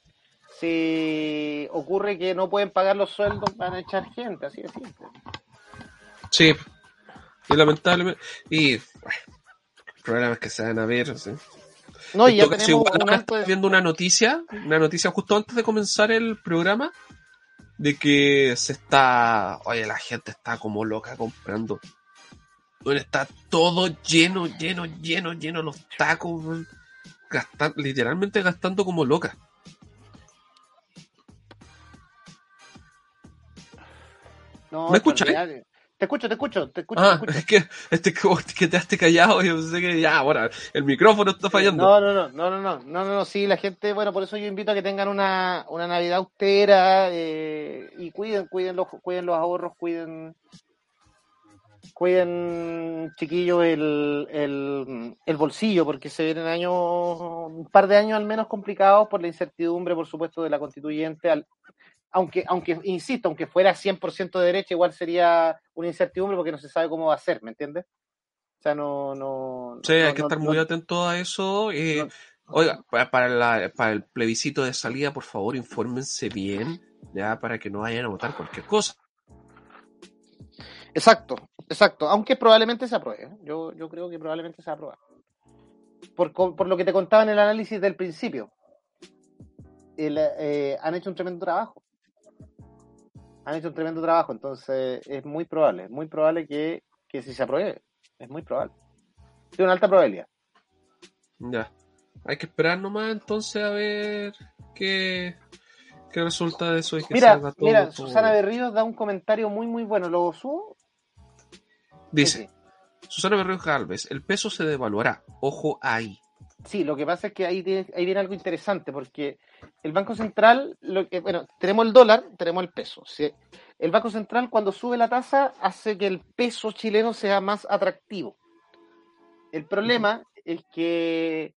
si ocurre que no pueden pagar los sueldos, van a echar gente, así de simple. Sí, y lamentablemente. Y bueno, el problema es que se van a ver. ¿sí? No, y ya tenemos igual un ahora alto estaba de... viendo una noticia, una noticia justo antes de comenzar el programa, de que se está, oye, la gente está como loca comprando. Bueno, está todo lleno, lleno, lleno, lleno los tacos. Gastan- literalmente gastando como loca. No, ¿Me escuchas, olvidate. Te escucho, te escucho, te escucho. Ah, te es que, este, que te has callado y yo pensé que ya, bueno, el micrófono está fallando. No, no, no, no, no, no, no, no, sí, la gente, bueno, por eso yo invito a que tengan una, una Navidad austera eh, y cuiden, cuiden los, cuiden los ahorros, cuiden, cuiden, chiquillos, el, el, el bolsillo, porque se vienen años, un par de años al menos complicados por la incertidumbre, por supuesto, de la constituyente. Al, aunque, aunque, insisto, aunque fuera 100% de derecha, igual sería una incertidumbre porque no se sabe cómo va a ser, ¿me entiendes? O sea, no, no. Sí, no- hay que no- estar muy atento a eso. eh, Oiga, para, la- para el plebiscito de salida, por favor, infórmense bien, ya, para que no vayan a votar cualquier cosa. Exacto, exacto. Aunque probablemente se apruebe. ¿eh? Yo, yo creo que probablemente se apruebe. Por, por lo que te contaba en el análisis del principio. El, eh, han hecho un tremendo trabajo. Han hecho un tremendo trabajo. Entonces es muy probable, muy probable que, que si se apruebe. Es muy probable. Tiene una alta probabilidad. Ya. Hay que esperar nomás entonces a ver qué, qué resulta de eso y que Mira, todo. mira, todo Susana. Berríos da un comentario muy, muy bueno. ¿Lo subo? Dice. Susana Berríos Galvez, el peso se devaluará. Ojo ahí. Sí, lo que pasa es que ahí, tiene- ahí viene algo interesante, porque el Banco Central, lo que, bueno, tenemos el dólar, tenemos el peso. ¿sí? El Banco Central cuando sube la tasa hace que el peso chileno sea más atractivo. El problema es que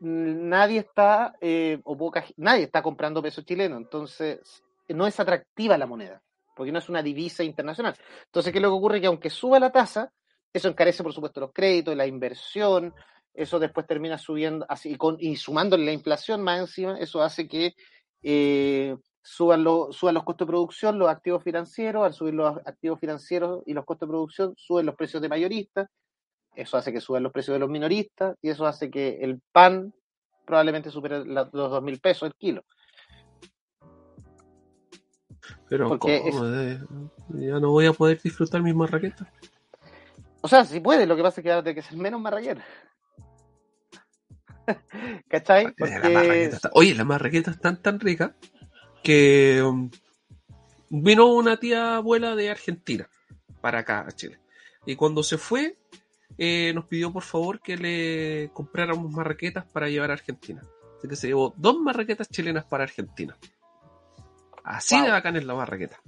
nadie está, eh, o poca, nadie está comprando peso chileno, entonces no es atractiva la moneda, porque no es una divisa internacional. Entonces, ¿qué es lo que ocurre? Que aunque suba la tasa, eso encarece, por supuesto, los créditos, la inversión, eso después termina subiendo, así, con, y sumándole la inflación más encima, eso hace que eh, suban, lo- suban los costos de producción, los activos financieros, al subir los activos financieros y los costos de producción, suben los precios de mayoristas, eso hace que suban los precios de los minoristas, y eso hace que el pan probablemente supere la- los dos mil pesos el kilo. Pero Porque ¿cómo? Eh, ya no voy a poder disfrutar mis marraquetas. O sea, si puede, lo que pasa es que va a tener que ser menos marraqueta. ¿Cachai? Eh, la Porque está- Oye, las marraquetas están tan ricas que um, vino una tía abuela de Argentina para acá, a Chile. Y cuando se fue, eh, nos pidió por favor que le compráramos marraquetas para llevar a Argentina. Así que se llevó dos marraquetas chilenas para Argentina. Así Wow. de bacán es la marraqueta.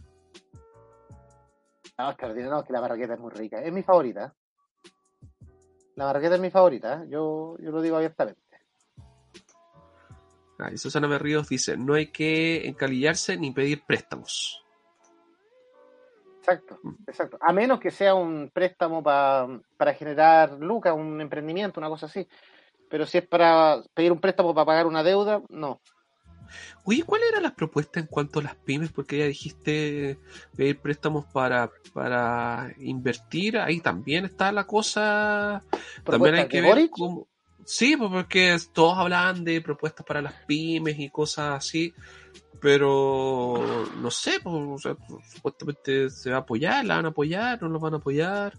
No, es que, no, es que la marraqueta es muy rica. Es mi favorita. La marraqueta es mi favorita. ¿eh? Yo, yo lo digo abiertamente. Ah, y Susana Berríos dice, no hay que encalillarse ni pedir préstamos. Exacto, exacto. A menos que sea un préstamo pa- para generar lucas, un emprendimiento, una cosa así. Pero si es para pedir un préstamo para pagar una deuda, no. Oye, ¿cuáles eran las propuestas en cuanto a las pymes? Porque ya dijiste pedir préstamos para, para invertir, ahí también está la cosa. También hay ¿Propuestas que ver cómo. Sí, pues porque todos hablaban de propuestas para las pymes y cosas así, pero no sé, pues, o sea, supuestamente se va a apoyar, la van a apoyar, no la van a apoyar,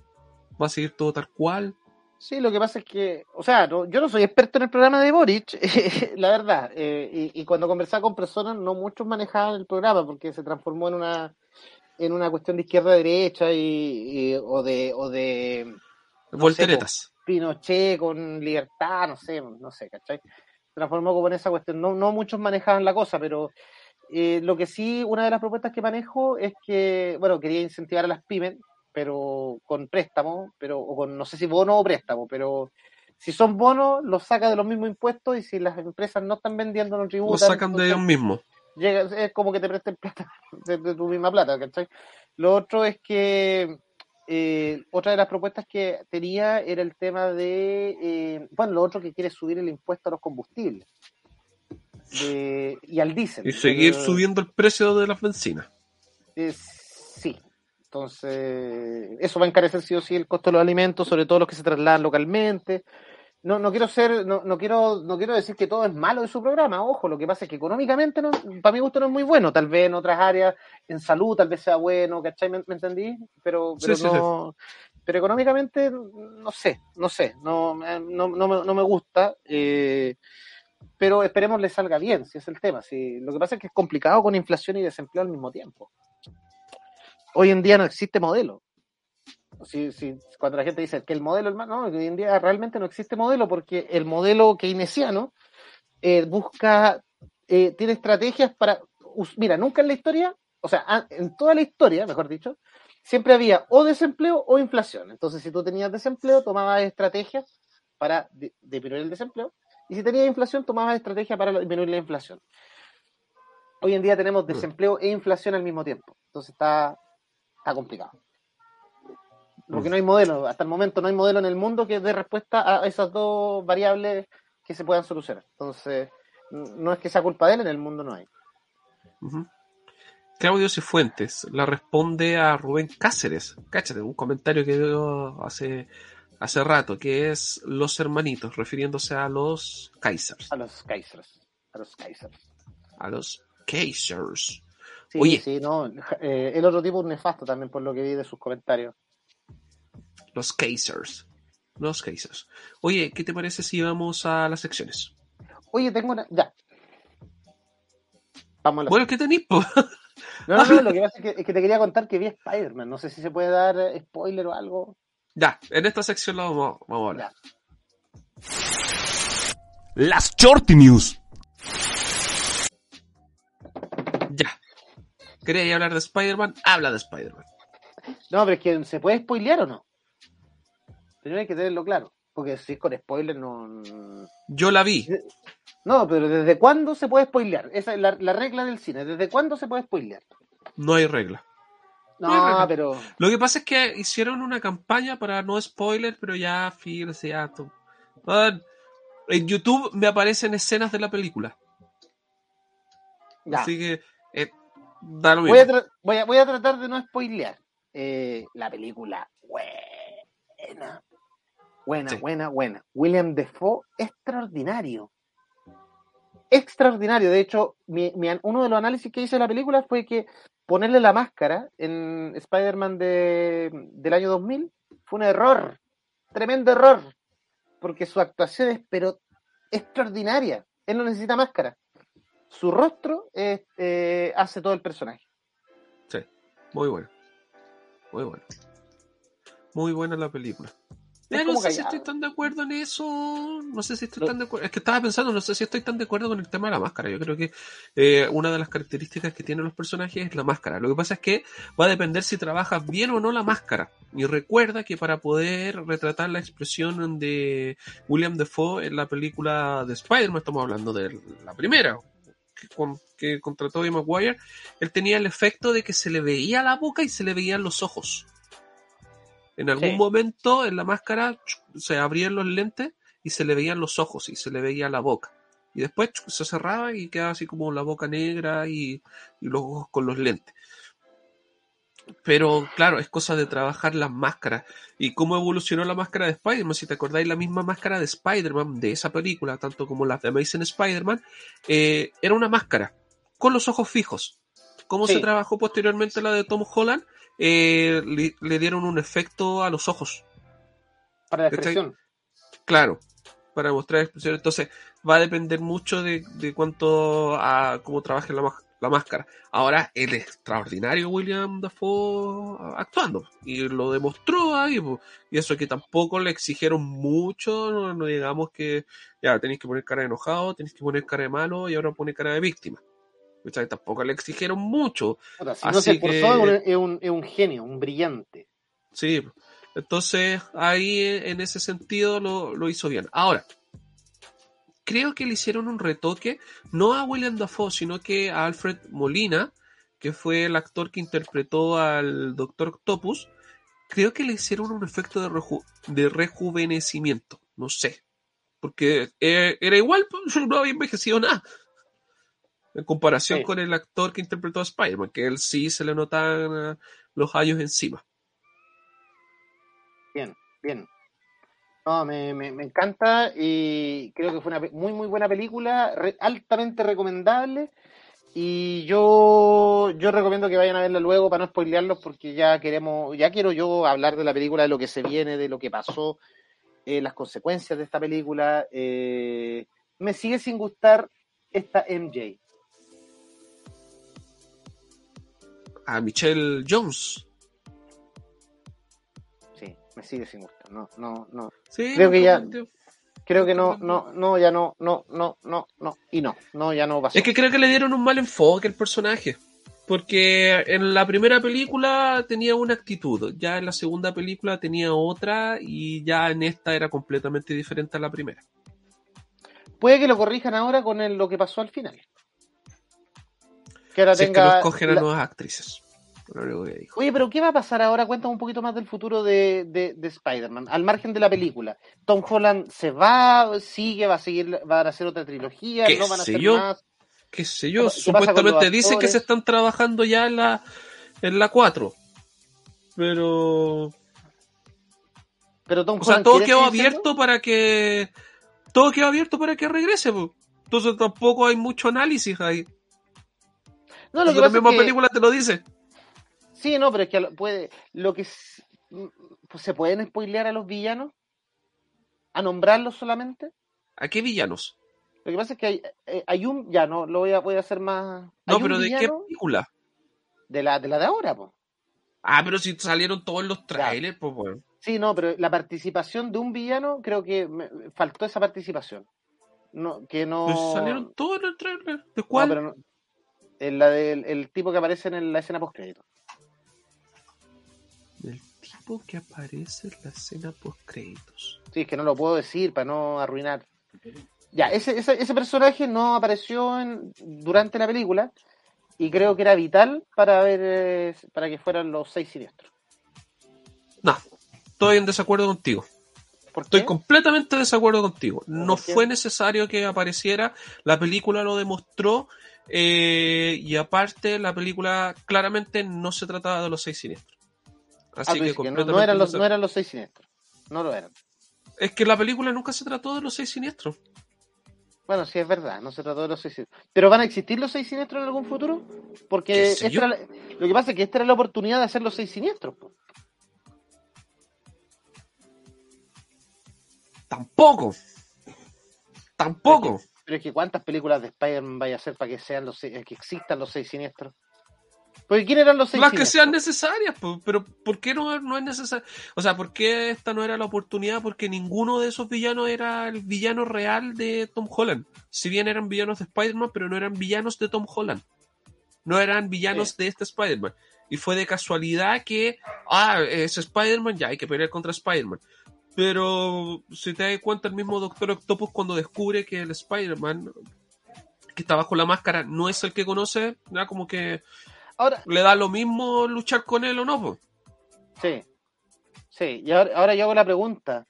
va a seguir todo tal cual. Sí, lo que pasa es que, o sea, no- yo no soy experto en el programa de Boric, la verdad, eh, y, y cuando conversaba con personas, no muchos manejaban el programa porque se transformó en una en una cuestión de izquierda a derecha y, y- o de o de no sé, Volteretas. Pinochet con libertad, no sé, no sé, ¿cachai? Transformó como en esa cuestión. No, no muchos manejaban la cosa, pero eh, lo que sí, una de las propuestas que manejo es que, bueno, quería incentivar a las pymes, pero con préstamo, pero, o con, no sé si bono o préstamo, pero si son bonos, los saca de los mismos impuestos y si las empresas no están vendiendo, no tributan. sacan de ellos mismos. llega, es como que te presten plata de, de tu misma plata, ¿cachai? Lo otro es que eh, otra de las propuestas que tenía era el tema de, eh, bueno, lo otro que quiere es subir el impuesto a los combustibles de- y al diésel. Y seguir Pero, subiendo el precio de las bencinas. eh, sí, entonces eso va a encarecer sí o sí el costo de los alimentos, sobre todo los que se trasladan localmente. No, no quiero ser, no, no quiero, no quiero decir que todo es malo de su programa, ojo, lo que pasa es que económicamente no, para mi gusto no es muy bueno, tal vez en otras áreas, en salud tal vez sea bueno, ¿cachai? ¿Me, me entendí? Pero, pero Sí, sí, no, pero económicamente no sé, no sé, no, no, no, me, no me gusta, eh, pero esperemos le salga bien, si es el tema. Si, lo que pasa es que es complicado con inflación y desempleo al mismo tiempo. Hoy en día no existe modelo. Si, si, cuando la gente dice que el modelo es más, no, hoy en día realmente no existe modelo porque el modelo keynesiano eh, busca, eh, tiene estrategias para, mira, nunca en la historia, o sea, en toda la historia, mejor dicho, siempre había o desempleo o inflación. Entonces, si tú tenías desempleo, tomabas estrategias para di- disminuir el desempleo, y si tenías inflación, tomabas estrategias para disminuir la inflación. Hoy en día tenemos desempleo e inflación al mismo tiempo. Entonces está, está complicado. Porque no hay modelo, hasta el momento no hay modelo en el mundo que dé respuesta a esas dos variables que se puedan solucionar. Entonces, no es que sea culpa de él, en el mundo no hay. Claudio Cifuentes la responde a Rubén Cáceres. Cáchate, un comentario que dio hace, hace rato, que es los hermanitos, refiriéndose a los Kaisers. A los Kaisers. A los Kaisers. A los Kaisers. Sí, Oye. sí, no. eh, el otro tipo es un nefasto también por lo que vi de sus comentarios. Los Kaisers. Los Kaisers. Oye, ¿qué te parece si vamos a las secciones? Oye, tengo una. Ya. Vamos a la- Bueno, ¿qué tenéis? po? No, no, no, lo que pasa es que, es que te quería contar que vi Spider-Man. No sé si se puede dar eh, spoiler o algo. ya, en esta sección lo vamos, vamos a hablar. Ya. Las Shorty News. Ya. ¿Queréis hablar de Spider-Man? Habla de Spider-Man. No, pero es que ¿se puede spoilear o no? Primero hay que tenerlo claro. Porque si es con spoiler no. Yo la vi. No, pero ¿desde cuándo se puede spoilear? Esa es la, la regla del cine. ¿Desde cuándo se puede spoilear? No hay regla. No, No hay regla. pero. Lo que pasa es que hicieron una campaña para no spoiler, pero ya, fíjense, ya. Ah, En YouTube me aparecen escenas de la película. Ya. Así que eh, da lo Voy, a mismo. voy, a, voy a tratar de no spoilear. Eh, la película, buena. Buena, Sí. buena, buena. William Defoe, extraordinario. Extraordinario. De hecho, mi- mi- uno de los análisis que hice de la película fue que ponerle la máscara en Spider-Man de, del año 2000 fue un error. Tremendo error. Porque su actuación es, pero, extraordinaria. Él no necesita máscara. Su rostro eh, hace todo el personaje. Sí, muy bueno. Muy bueno. Muy buena la película. No sé si estoy tan de acuerdo en eso. No sé si estoy tan de acuerdo. Es que estaba pensando, no sé si estoy tan de acuerdo con el tema de la máscara. Yo creo que eh, una de las características que tienen los personajes es la máscara. Lo que pasa es que va a depender si trabajas bien o no la máscara. Y recuerda que para poder retratar la expresión de William Defoe en la película de Spider-Man, estamos hablando de la primera, que, con, que contra Tobey Maguire, él tenía el efecto de que se le veía la boca y se le veían los ojos. En algún Sí. momento en la máscara se abrían los lentes y se le veían los ojos y se le veía la boca. Y después se cerraba y quedaba así como la boca negra y, y los ojos con los lentes. Pero claro, es cosa de trabajar las máscaras. ¿Y cómo evolucionó la máscara de Spider-Man? Si te acordáis, la misma máscara de Spider-Man, de esa película, tanto como la de Amazing Spider-Man, eh, era una máscara con los ojos fijos. ¿Cómo Sí. se trabajó posteriormente la de Tom Holland? Eh, le, le dieron un efecto a los ojos. Para la expresión. Claro, para mostrar expresiones. Entonces, va a depender mucho de, de cuánto a cómo trabaje la, la máscara. Ahora, el extraordinario William Dafoe actuando. Y lo demostró ahí. po. Y eso que tampoco le exigieron mucho. No, no digamos que ya tenéis que poner cara de enojado, tenéis que poner cara de malo y ahora pone cara de víctima. ¿Cachai? Tampoco le exigieron mucho. Si no Así se esforzó, que- es un, es un- genio, un brillante. Sí, entonces ahí en ese sentido lo, lo hizo bien. Ahora, creo que le hicieron un retoque, no a William Dafoe, sino que a Alfred Molina, que fue el actor que interpretó al Doctor Octopus. Creo que le hicieron un efecto de, reju- de rejuvenecimiento, no sé. Porque eh, era igual, pues, no había envejecido nada. En comparación Sí. con el actor que interpretó a Spider-Man, que él sí se le notaban eh, los años encima. Bien, bien. No, me, me, me encanta y creo que fue una muy, muy buena película, re- altamente recomendable. Y yo, yo recomiendo que vayan a verla luego para no spoilearlos porque ya queremos, ya quiero yo hablar de la película, de lo que se viene, de lo que pasó, eh, las consecuencias de esta película. Eh, me sigue sin gustar esta MJ. a Michelle Jones. Me sigue sin gustar. No, no, no. Sí, Creo que ya-. Creo que no, no, no, ya no, no, no, no, no. Y no, no, ya no pasó. Es que creo que le dieron un mal enfoque al personaje. Porque en la primera película tenía una actitud, ya en la segunda película tenía otra y ya en esta era completamente diferente a la primera. Puede que lo corrijan ahora con el- lo que pasó al final. Que ahora Si es que tenga. no escogen a nuevas actrices. Dijo. Oye, pero ¿qué va a pasar ahora? Cuéntame un poquito más del futuro de, de, de Spider-Man, al margen de la película. Tom Holland se va, sigue, va a seguir, van a hacer otra trilogía, ¿Qué no van a sé hacer yo? más. qué sé ¿Qué yo, supuestamente dicen que se están trabajando ya en la en la 4. Pero Pero Tom O sea, Holland todo quedó abierto para que. Todo quedó abierto para que regrese, po. Entonces tampoco hay mucho análisis ahí. No, lo Entonces, que la misma es que, película te lo dice. Sí, no, pero es que puede, lo que s- pues, se pueden spoilear a los villanos, a nombrarlos solamente. ¿A qué villanos? Lo que pasa es que hay, eh, hay un, ya no, lo voy a, voy a hacer más. No, pero ¿de qué película? de la, de la de ahora, pues. Ah, pero si salieron todos los trailers, pues bueno. Sí, no, pero la participación de un villano, creo que me- faltó esa participación. No, que no. Pero si salieron todos los trailers. ¿De no, cuál? pero no- en la del el tipo que aparece en la escena post crédito. El tipo que aparece en la escena post créditos. Sí, es que no lo puedo decir para no arruinar. Ya, ese, ese, ese personaje no apareció en, durante la película y creo que era vital para ver eh, para que fueran los seis siniestros. No, estoy en desacuerdo contigo. ¿Por Estoy completamente de desacuerdo contigo. No fue necesario que apareciera. La película lo demostró. eh, y aparte, la película claramente no se trataba de los seis siniestros. Ah, Así tú que no, eran los, no eran los seis siniestros. No lo eran. Es que la película nunca se trató de los seis siniestros. Bueno, sí es verdad, no se trató de los seis siniestros. ¿Pero van a existir los seis siniestros en algún futuro? Porque lo que pasa es que esta era la oportunidad de hacer los seis siniestros. po. Tampoco. Tampoco. Pero es que ¿cuántas películas de Spider-Man vaya a hacer para que sean los seis- que existan los seis siniestros? Porque ¿quién eran los seis Las que sean necesarias, pero ¿por qué no, no es necesario? O sea, ¿por qué esta no era la oportunidad? Porque ninguno de esos villanos era el villano real de Tom Holland. Si bien eran villanos de Spider-Man, pero no eran villanos de Tom Holland. No eran villanos Sí. de este Spider-Man. Y fue de casualidad que, ah, es Spider-Man, ya hay que pelear contra Spider-Man. Pero si te das cuenta, el mismo Doctor Octopus cuando descubre que el Spider-Man que está bajo la máscara no es el que conoce, ya como que Ahora, le da lo mismo luchar con él o no, sí. Sí, y ahora, ahora yo hago la pregunta.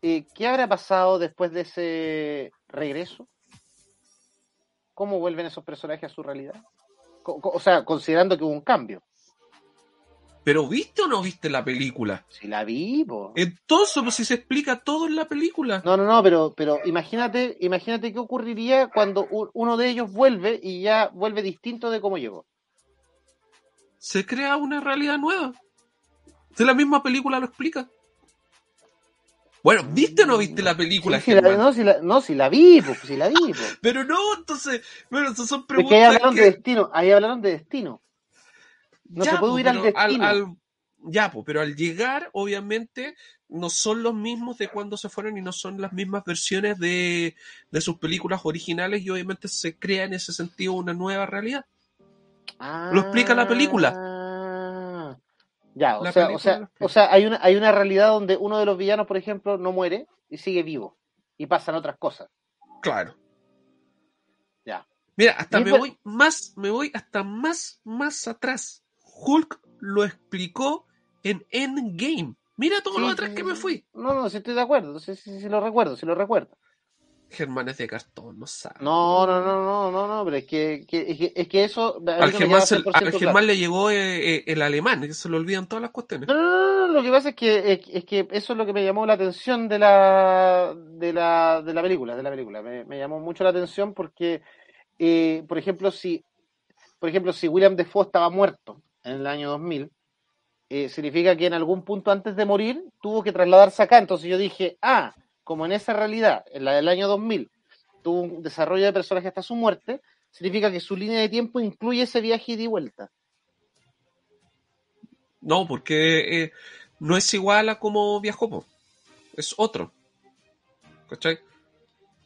¿Qué habrá pasado después de ese regreso? ¿Cómo vuelven esos personajes a su realidad? O sea, considerando que hubo un cambio. Pero ¿viste o no viste la película? Si la vi, po. Entonces, pues si se explica todo en la película. No, no, no, pero, pero imagínate, imagínate qué ocurriría cuando uno de ellos vuelve y ya vuelve distinto de cómo llegó. Se crea una realidad nueva. Si la misma película lo explica. Bueno, ¿viste o no viste la película? Sí, la- no, si la, no, si la vi, pues, si la vi. Pues. Pero no, entonces, bueno, esas son Es que ahí preguntas hablaron que- de destino, ahí hablaron de destino. No Ya, se puede po, huir al destino. al- ya, po, pero al llegar, obviamente, no son los mismos de cuando se fueron y no son las mismas versiones de, de sus películas originales y obviamente se crea en ese sentido una nueva realidad. Lo explica la película. Ah. Ya, o La sea, o sea, o sea, hay una, hay una realidad donde uno de los villanos, por ejemplo, no muere y sigue vivo. Y pasan otras cosas. Claro. Ya. Mira, hasta me es ver- voy más, me voy hasta más, más atrás. Hulk lo explicó en Endgame. Mira todo lo atrás sí, que sí, me fui. No, no, sí estoy de acuerdo. Sí, sí, sí, lo recuerdo, sí lo recuerdo. Germán es de cartón, no sabe. No, no, no, no, no, no, pero es que, que- es que, es que eso. Al Germán, queda se- 100% al claro. Germán le llegó eh, eh, el alemán, que se le olvidan todas las cuestiones. No, no, no, no, lo que pasa es que, es, es que eso es lo que me llamó la atención de la, de la, de la película, de la película. Me, me llamó mucho la atención porque, eh, por ejemplo, si, por ejemplo, si William Defoe estaba muerto en el año 2000, eh, significa que en algún punto antes de morir tuvo que trasladarse acá. Entonces yo dije, ah, como en esa realidad, en la del año 2000, tuvo un desarrollo de personaje hasta su muerte, significa que su línea de tiempo incluye ese viaje ida y vuelta. No, porque eh, no es igual a como viajó, es otro. ¿Cachai?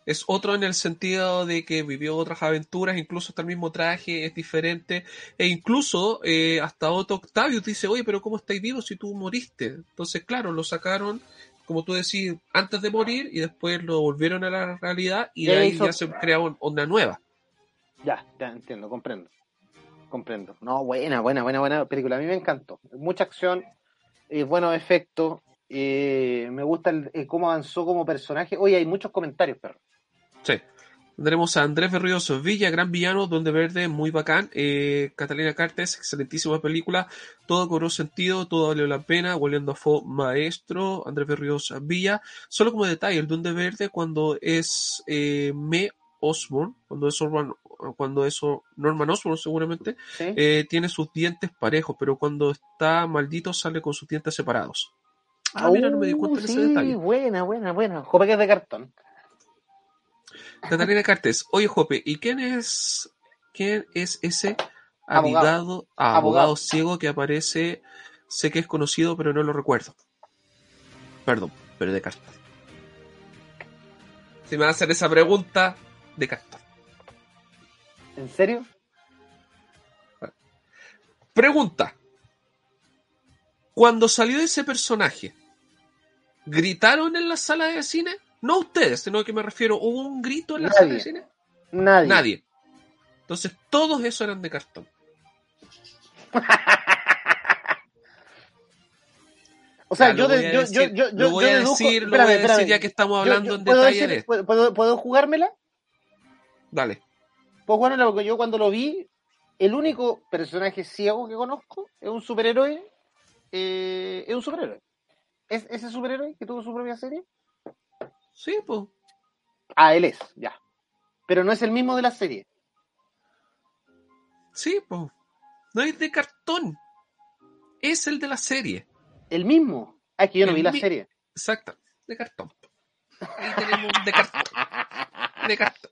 Es otro en el sentido de que vivió otras aventuras, incluso hasta el mismo traje es diferente, e incluso eh, hasta Otto Octavius dice, oye, pero ¿cómo estáis vivos si tú moriste? Entonces, claro, lo sacaron, como tú decís, antes de morir y después lo volvieron a la realidad y de ahí hizo- ya se crearon una nueva. Ya, ya entiendo, comprendo. Comprendo. No, buena, buena, buena, buena película. A mí me encantó. Mucha acción, eh, buenos efectos. eh, me gusta el- eh, cómo avanzó como personaje. Oye, hay muchos comentarios, perro. Sí. Tenemos a Andrés Berrioso Villa, gran villano, Donde Verde, muy bacán. Eh, Catalina Cartes, excelentísima película. Todo cobró sentido, todo valió la pena. William Dafoe, maestro. Andrés Berrioso Villa. Solo como detalle, el Donde Verde cuando es eh, Me Osborn, cuando es Orban- cuando es Norman Osborn seguramente, ¿Sí? eh, tiene sus dientes parejos, pero cuando está maldito sale con sus dientes separados. Ah, mira, no me di cuenta Uh, de sí, ese detalle. buena, buena, buena. Jope que es de cartón. Catalina Cartes, oye Jope, ¿y quién es quién es ese Abogado. abogado, ah, ciego que aparece? Sé que es conocido, pero no lo recuerdo. Perdón, pero de cartón. Si me van a hacer esa pregunta, de cartón. ¿En serio? Pregunta. Cuando salió ese personaje, ¿gritaron en la sala de cine? No ustedes, sino que me refiero, ¿hubo un grito en la sala de cine? Nadie. Nadie. Entonces, todos esos eran de cartón. O sea, yo, lo voy a yo, decir, yo, yo, lo yo, voy yo a decir, lo espérame, voy a decir espérame. ya que estamos Yo- hablando yo- en ¿puedo detalle decir- de. ¿puedo, puedo, jugármela? Dale. Puedo jugármela porque yo cuando lo vi, el único personaje ciego que conozco es un superhéroe. eh, es un superhéroe. ¿Es ese superhéroe que tuvo su propia serie? Sí, pues. Ah, él es, ya. Pero no es el mismo de la serie. Sí, pues. No es de cartón. Es el de la serie. ¿El mismo? Ah, es que yo no vi la serie. Exacto. De cartón. Ahí tenemos un de cartón. De cartón.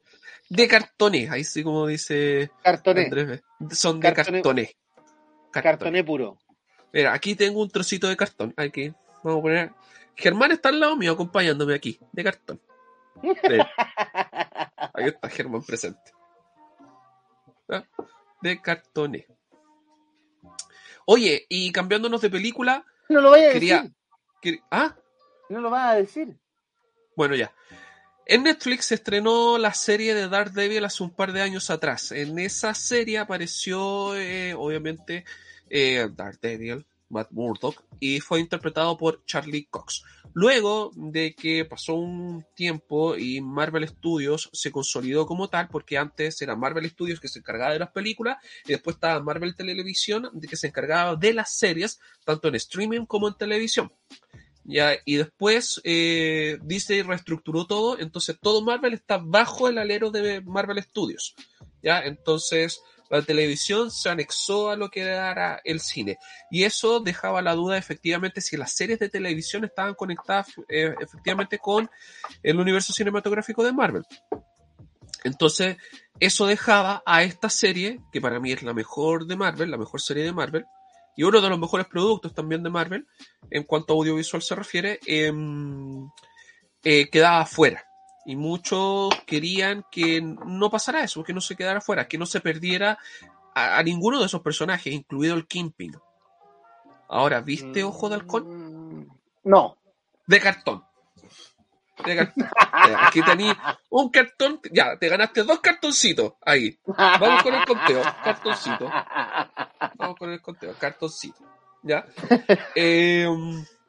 De cartones. Ahí sí como dice. Andrés. B. Son de cartones. Cartones. Cartoné puro. Mira, aquí tengo un trocito de cartón. Aquí. Vamos a poner. Germán está al lado mío acompañándome aquí. De cartón. Sí. Ahí está Germán presente. ¿Ah? De cartones. Oye, y cambiándonos de película, No lo vaya a quería. decir. quer- Ah, No lo vas a decir. bueno, ya. En Netflix se estrenó la serie de Daredevil hace un par de años atrás. En esa serie apareció, eh, obviamente, eh, Daredevil, Matt Murdock, y fue interpretado por Charlie Cox. Luego de que pasó un tiempo y Marvel Studios se consolidó como tal, porque antes era Marvel Studios que se encargaba de las películas, y después estaba Marvel Televisión, que se encargaba de las series, tanto en streaming como en televisión. Ya, y después eh, Disney reestructuró todo, entonces todo Marvel está bajo el alero de Marvel Studios. Ya, entonces la televisión se anexó a lo que era el cine. Y eso dejaba la duda efectivamente si las series de televisión estaban conectadas eh, efectivamente con el universo cinematográfico de Marvel. Entonces, eso dejaba a esta serie, que para mí es la mejor de Marvel, la mejor serie de Marvel, y uno de los mejores productos también de Marvel, en cuanto a audiovisual se refiere, em, eh, quedaba fuera. Y muchos querían que no pasara eso, que no se quedara fuera, que no se perdiera a, ninguno de esos personajes, incluido el Kingpin. Ahora, ¿viste Ojo de Halcón? Mm, No. De cartón. De cartón. Aquí tenéis un cartón. Ya, te ganaste dos cartoncitos. Ahí. Vamos con el conteo. Cartoncito. Vamos con el conteo. Cartoncito. ¿Ya? Eh,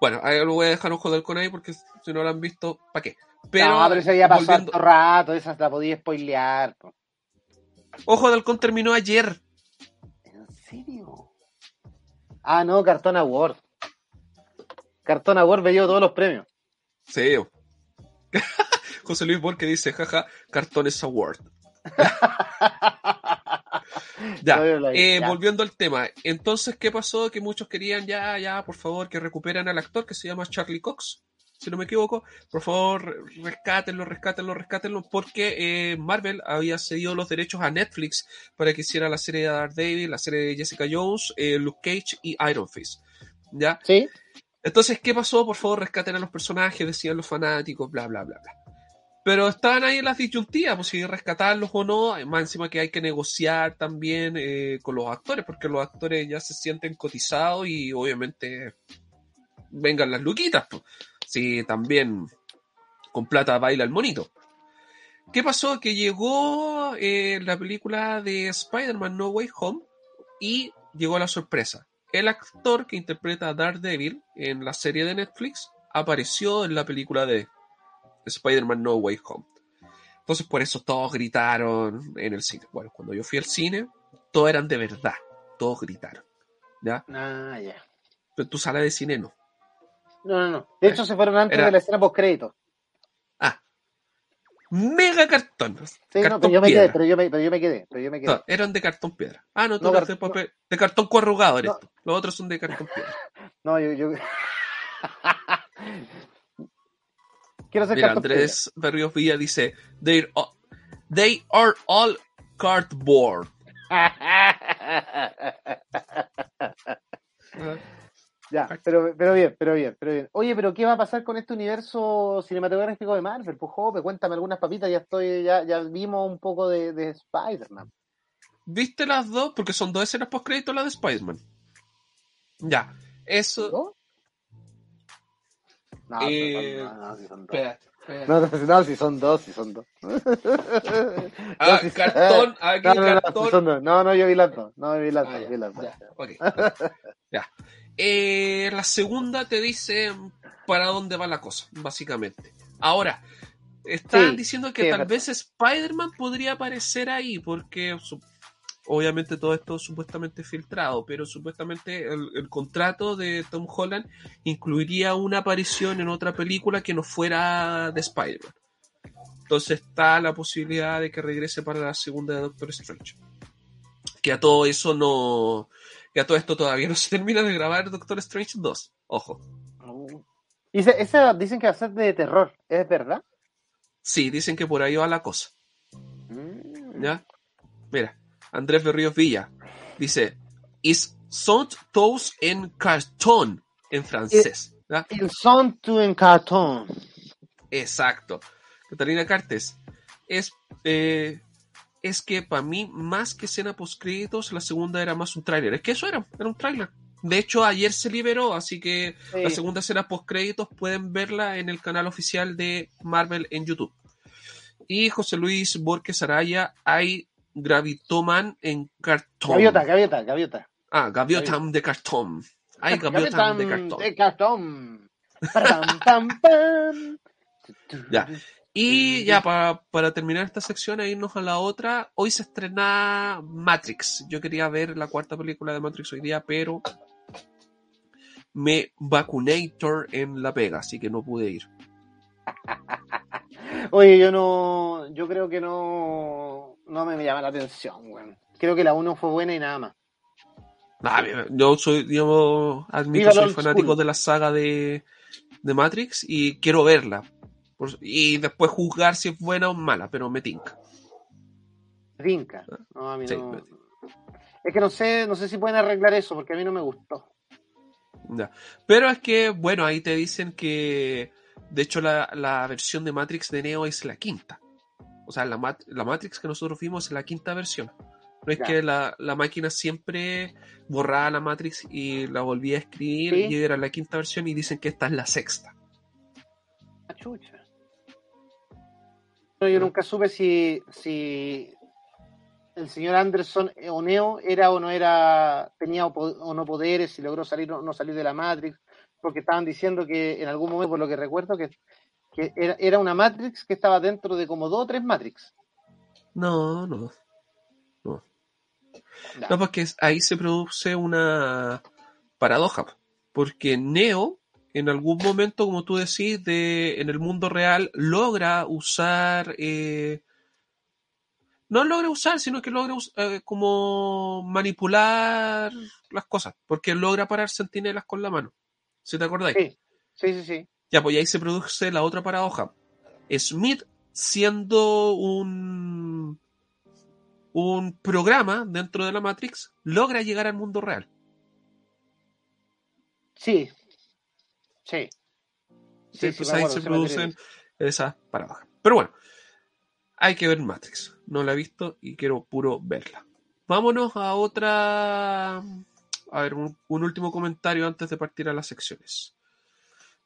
bueno, ahí lo voy a dejar ojo del con ahí porque si no lo han visto, ¿para qué? Pero, no, pero eso ya pasó volviendo... harto rato, esa la podía spoilear. po. Ojo de Halcón terminó ayer. ¿En serio? Ah, no, Cartón Award. Cartón Award me dio todos los premios. Sí. José Luis Borque dice, jaja, Cartones Award. ya, eh, volviendo al tema. Entonces, ¿qué pasó? Que muchos querían ya, ya, por favor, que recuperen al actor que se llama Charlie Cox, si no me equivoco. Por favor, rescátenlo, rescátenlo, rescátenlo, porque eh, Marvel había cedido los derechos a Netflix para que hiciera la serie de Daredevil, la serie de Jessica Jones, eh, Luke Cage y Iron Fist. ¿Ya? Sí. Entonces, ¿qué pasó? Por favor, rescaten a los personajes, decían los fanáticos, bla, bla, bla, bla. Pero estaban ahí las disyuntivas, pues si rescatarlos o no, más encima que hay que negociar también eh, con los actores, porque los actores ya se sienten cotizados y obviamente vengan las luquitas, pues. Si también con plata baila el monito. ¿Qué pasó? Que llegó eh, la película de Spider-Man No Way Home y llegó la sorpresa. El actor que interpreta a Daredevil en la serie de Netflix apareció en la película de Spider-Man No Way Home. Entonces por eso todos gritaron en el cine. Bueno, cuando yo fui al cine, todos eran de verdad. Todos gritaron. ¿Ya? Ah, ya. Pero tu sala de cine no. No, no, no. De hecho, se fueron antes Era- de la escena post crédito. Ah. Mega cartón. Sí, no, cartón pero yo me quedé, pero yo me, pero yo me quedé, pero yo me quedé. No, eran de cartón piedra. Ah, no, tú No, car- de papel. De cartón corrugado eres No. tú. Los otros son de cartón piedra. No, yo, yo... Quiero ser Mira, Andrés Berrios Villa dice: They're all- They are all cardboard. Ya, pero, pero bien, pero bien, pero bien. Oye, pero ¿qué va a pasar con este universo cinematográfico de Marvel? Pues jope, cuéntame algunas papitas, ya estoy, ya, ya vimos un poco de, de Spider-Man. ¿Viste las dos? Porque son dos escenas post crédito la de Spider-Man. Ya. Eso. ¿No? No, Eh, no, si son dos. Espérate, espérate. No, no, si son dos, si son dos. Ah, si- cartón, aquí No, no, no, cartón. si no, no, yo vi las dos. No, vi las Ah, dos, ya, vi las dos. ya. Eh, la segunda te dice para dónde va la cosa, básicamente. Ahora, están Sí, diciendo que sí, tal vez Spider-Man podría aparecer ahí, porque obviamente todo esto es supuestamente filtrado, pero supuestamente el, el contrato de Tom Holland incluiría una aparición en otra película que no fuera de Spider-Man. Entonces está la posibilidad de que regrese para la segunda de Doctor Strange. Que a todo eso no. Que a todo esto todavía no se termina de grabar Doctor Strange 2. Ojo. Y ese- esa dicen que va a ser de terror, ¿es verdad? Sí, dicen que por ahí va la cosa. Mm. ¿Ya? Mira, Andrés Berríos Villa dice: Is sont tous en cartón en francés. ¿ya? Il son tu en cartón. Exacto. Catalina Cartes. Es, eh, es que para mí, más que escena post créditos, la segunda era más un tráiler. Es que eso era, era un tráiler. De hecho, ayer se liberó, así que Sí. la segunda escena post créditos pueden verla en el canal oficial de Marvel en YouTube. Y José Luis Borges Araya, hay Gravitoman en cartón. Gaviota, gaviota, gaviota. Ah, Gaviotam de cartón. Hay Gaviotam de Gaviota cartón. De cartón. Pam, pam, pam. Ya. Y ya para, para terminar esta sección e irnos a la otra, hoy se estrena Matrix. Yo quería ver la cuarta película de Matrix hoy día, pero me vacunator en la pega, así que no pude ir. Oye, yo no, yo creo que no, no me llama la atención, weón. Creo que la 1 fue buena y nada más. Nah, yo soy, yo admito, soy fanático school. de la saga de, de Matrix y quiero verla. Por- y después juzgar si es buena o mala, pero me tinca. Vinca. No, a mí Sí, no. me- Es que no sé, no sé si pueden arreglar eso, porque a mí no me gustó. Ya. Pero es que, bueno, ahí te dicen que, de hecho, la, la versión de Matrix de Neo es la quinta. O sea, la, Mat- la Matrix que nosotros vimos es la quinta versión. No es que la, la máquina siempre borraba la Matrix y la volvía a escribir Sí. y era la quinta versión y dicen que esta es la sexta. Ah, chucha. Pero yo nunca supe si, si el señor Anderson eh, o Neo era o no era, tenía o no poderes, si logró salir o no salir de la Matrix, porque estaban diciendo que en algún momento, por lo que recuerdo, que, que era, era una Matrix que estaba dentro de como dos o tres Matrix. No, no. No. No, porque ahí se produce una paradoja. Porque Neo, en algún momento, como tú decís, de, en el mundo real, logra usar. eh, no logra usar, sino que logra eh, como manipular las cosas. Porque logra parar sentinelas con la mano. ¿Si te acordáis? Sí, sí, sí, sí. Ya, pues y ahí se produce la otra paradoja. Smith, siendo un, un programa dentro de la Matrix, logra llegar al mundo real. Sí. Sí. Sí, pues ahí se sí producen esas paradojas. Pero bueno, hay que ver Matrix. No la he visto y quiero puro verla. Vámonos a otra. A ver, un, un último comentario antes de partir a las secciones.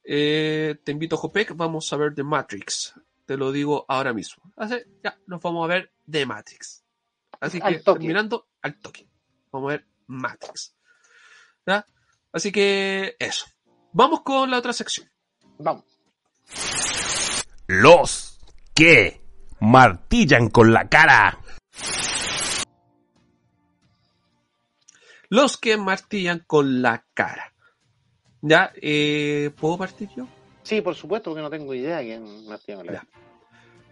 Eh, te invito, Jopek, vamos a ver The Matrix. Te lo digo ahora mismo. Así, ya, nos vamos a ver The Matrix. Así Al que, toque. terminando, al toque. Vamos a ver Matrix. ¿Ya? Así que, eso. Vamos con la otra sección. Vamos. Los que martillan con la cara. Los que martillan con la cara. ¿Ya? Eh, ¿Puedo partir yo? Sí, por supuesto, porque no tengo idea de quién Martín Olaya. Ya.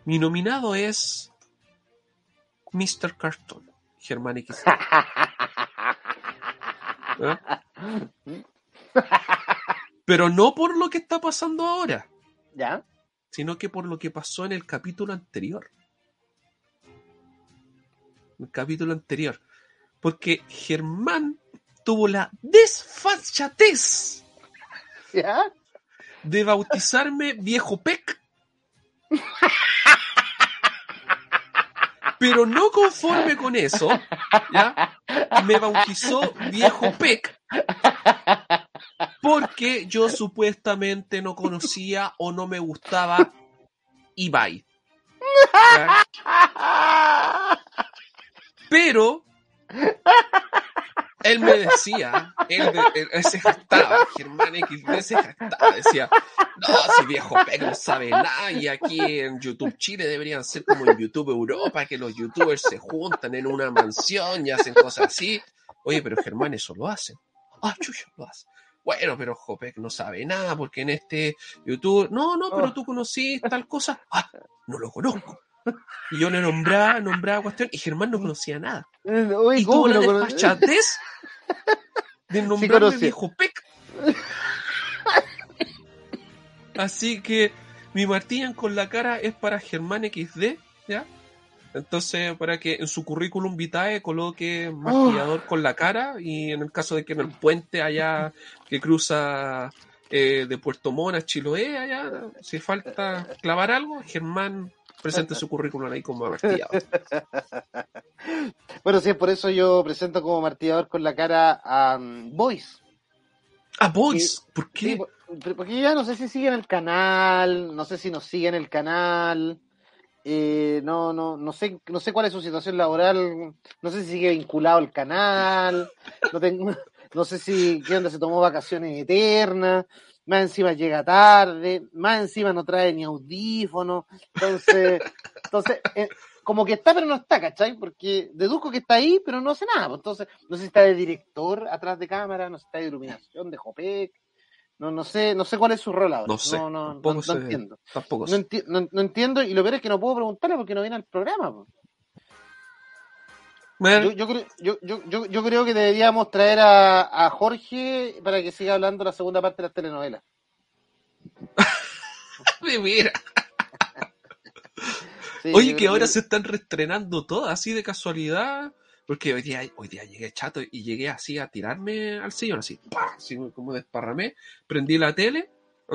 Mi nominado es Mr. Carton, Germán X. ¿Ya? Pero no por lo que está pasando ahora, ¿Ya? sino que por lo que pasó en el capítulo anterior. El capítulo anterior. Porque Germán tuvo la desfachatez ¿Ya? de bautizarme viejo pec. Pero no conforme con eso, ¿ya? Me bautizó viejo pec porque yo supuestamente no conocía o no me gustaba Ibai. ¿ya? Pero él me decía, él, él- él se jactaba, Germán XD se jactaba, decía, no, si viejo pec no sabe nada y aquí en YouTube Chile deberían ser como en YouTube Europa, que los youtubers se juntan en una mansión y hacen cosas así. Oye, pero Germán eso lo hace. Ah, chucha, lo hace. Bueno, pero Jopek no sabe nada porque en este YouTube, no, no, pero Oh. tú conocí tal cosa. Ah, no lo conozco. Y yo le nombraba, nombraba cuestión y Germán no conocía nada. Uy, Y ¿cómo tuvo la no conoces? desfachatez de nombrarme conocí. viejo pec. Así que mi martillan con la cara es para Germán XD, ¿ya? Entonces, para que en su currículum vitae coloque martillador con la cara y en el caso de que en el puente allá que cruza eh, de Puerto Montt a Chiloé, allá, si falta clavar algo, Germán presente su currículum ahí como martillador. Bueno, sí, por eso yo presento como martillador con la cara a um, Boys. Ah, Boys, ¿por Sí, qué? por- porque ya no sé si siguen el canal, no sé si nos siguen el canal, eh, no, no, no sé, no sé cuál es su situación laboral, no sé si sigue vinculado al canal, no tengo, no sé si qué onda se tomó vacaciones eternas, más encima llega tarde, más encima no trae ni audífono, entonces, entonces, eh, como que está pero no está, ¿cachai? Porque deduzco que está ahí, pero no hace nada, pues, entonces, no sé si está de director atrás de cámara, no sé si está de iluminación, de Jopec, no, no sé, no sé cuál es su rol ahora. No sé, no, no, tampoco no- no sé. entiendo. Tampoco No, sé. enti- no- no entiendo, y lo peor es que no puedo preguntarle porque no viene al programa. po. Bueno, Yo, yo, creo- yo, yo, creo que deberíamos traer a, a Jorge para que siga hablando la segunda parte de las telenovelas. mira. Sí, Oye, que ahora se están reestrenando todas así de casualidad. Porque hoy día, hoy día llegué chato y llegué así a tirarme al sillón, así, ¡pah! así como desparramé, prendí la tele,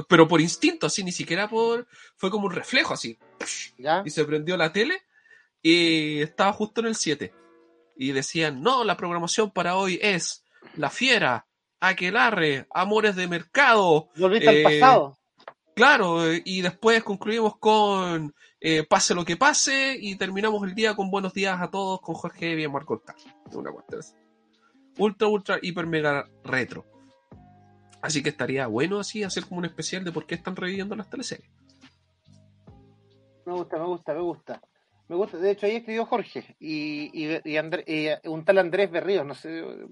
pero por instinto, así, ni siquiera por. Fue como un reflejo, así, ¿Ya? y se prendió la tele y estaba justo en el 7. Y decían, no, la programación para hoy es La Fiera, Aquelarre, Amores de Mercado, Volviste Eh, al pasado. Claro, eh, y después concluimos con eh, Pase lo que pase y terminamos el día con buenos días a todos con Jorge Bien Marco. Una. Ultra, ultra, hiper, mega retro. Así que estaría bueno así hacer como un especial de por qué están reviviendo las teleseries. Me gusta, me gusta, me gusta. Me gusta. De hecho, ahí escribió Jorge y, y, y André- y un tal Andrés Berríos, no sé,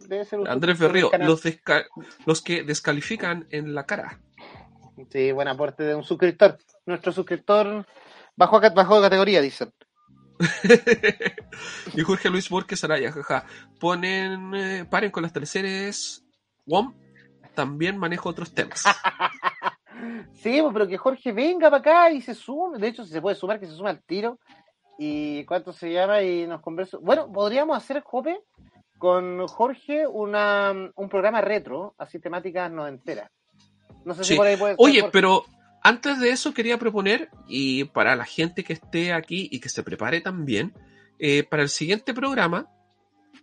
debe ser un Andrés Berrío, los, desca- los que descalifican en la cara. Sí, buen aporte de un suscriptor. Nuestro suscriptor bajó, bajó de categoría, dicen. y Jorge Luis Borges Araya, jaja. Ponen, eh, paren con las teleseries. WOM también manejo otros temas. Sí, pues, pero que Jorge venga para acá y se sume. De hecho, si se puede sumar, que se sume al tiro. ¿Y cuánto se llama? Y nos conversa. Bueno, podríamos hacer, Jope, con Jorge una, un programa retro, así temáticas noventeras. No sé si por ahí puede Oye, pero antes de eso quería proponer, y para la gente que esté aquí y que se prepare también, eh, para el siguiente programa,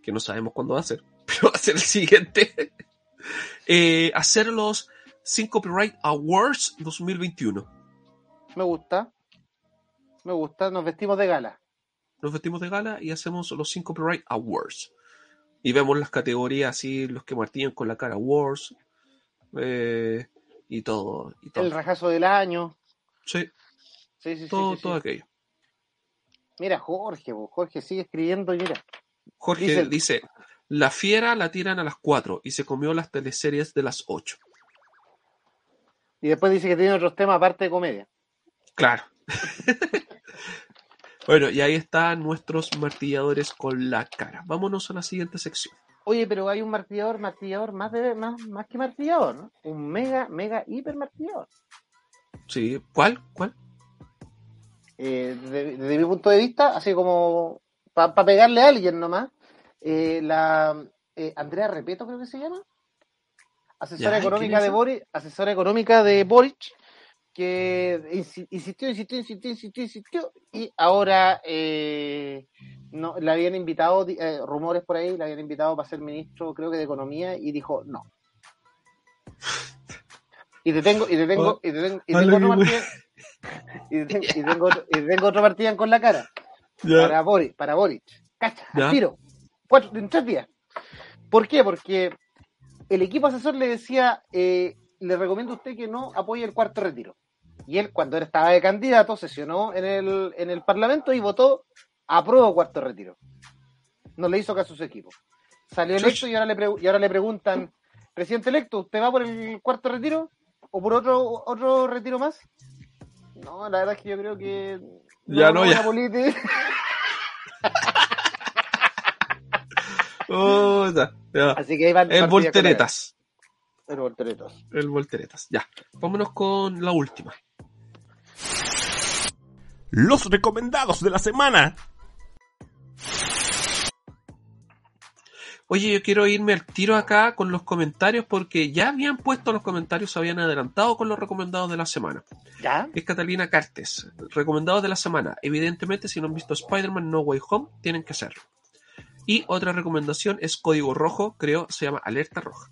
que no sabemos cuándo va a ser, pero va a ser el siguiente, eh, hacer los 5 Copyright Awards 2021. Me gusta. Me gusta. Nos vestimos de gala. Nos vestimos de gala y hacemos los 5 Copyright Awards. Y vemos las categorías así, los que martillan con la cara Awards, eh, y todo. Y todo. El rajazo del año. Sí, Sí, sí, sí. todo, sí, todo aquello. Mira, Jorge, Jorge sigue escribiendo y mira. Jorge Dice- dice, la fiera la tiran a las 4 y se comió las teleseries de las 8. Y después dice que tiene otros temas aparte de comedia. Claro. bueno, y ahí están nuestros martilladores con la cara. Vámonos a la siguiente sección. Oye, pero hay un martillador, martillador más de más, más que martillador, ¿no? Un mega, mega, hiper martillador. Sí, ¿cuál? ¿Cuál? Eh, desde, desde mi punto de vista, así como para pegarle a alguien nomás, eh, la eh, Andrea Repeto creo que se llama, asesora Ya, ¿y económica de? Boric, asesora económica de Boric, que insi- insistió, insistió, insistió, insistió, insistió, y ahora eh, no, le habían invitado, eh, rumores por ahí, le habían invitado para ser ministro, creo que de Economía, y dijo no. Y te tengo, y te tengo, y te tengo, y tengo otro martillo- y te- y tengo y tengo otro martillan con la cara. Para Boric, para Boric. Cacha, Ya. al tiro. Cuatro, en tres días. ¿Por qué? Porque el equipo asesor le decía, eh, le recomiendo a usted que no apoye el cuarto retiro. Y él, cuando él estaba de candidato, sesionó en el, en el Parlamento y votó apruebo cuarto retiro. No le hizo caso a su equipo. Salió electo y ahora le, y ahora le preguntan, presidente electo, ¿usted va por el cuarto retiro? ¿O por otro, otro retiro más? No, la verdad es que yo creo que... Ya no, ya. política. Oh, ya, ya. Así que ahí van con volteretas. El volteretas. El volteretas. Ya. Vámonos con la última. Los recomendados de la semana. Oye, yo quiero irme al tiro acá con los comentarios porque ya habían puesto los comentarios, se habían adelantado con los recomendados de la semana. ¿Ya? Es Catalina Cartes. Recomendados de la semana. Evidentemente, si no han visto Spider-Man No Way Home, tienen que hacerlo. Y otra recomendación es Código Rojo, creo, se llama Alerta Roja.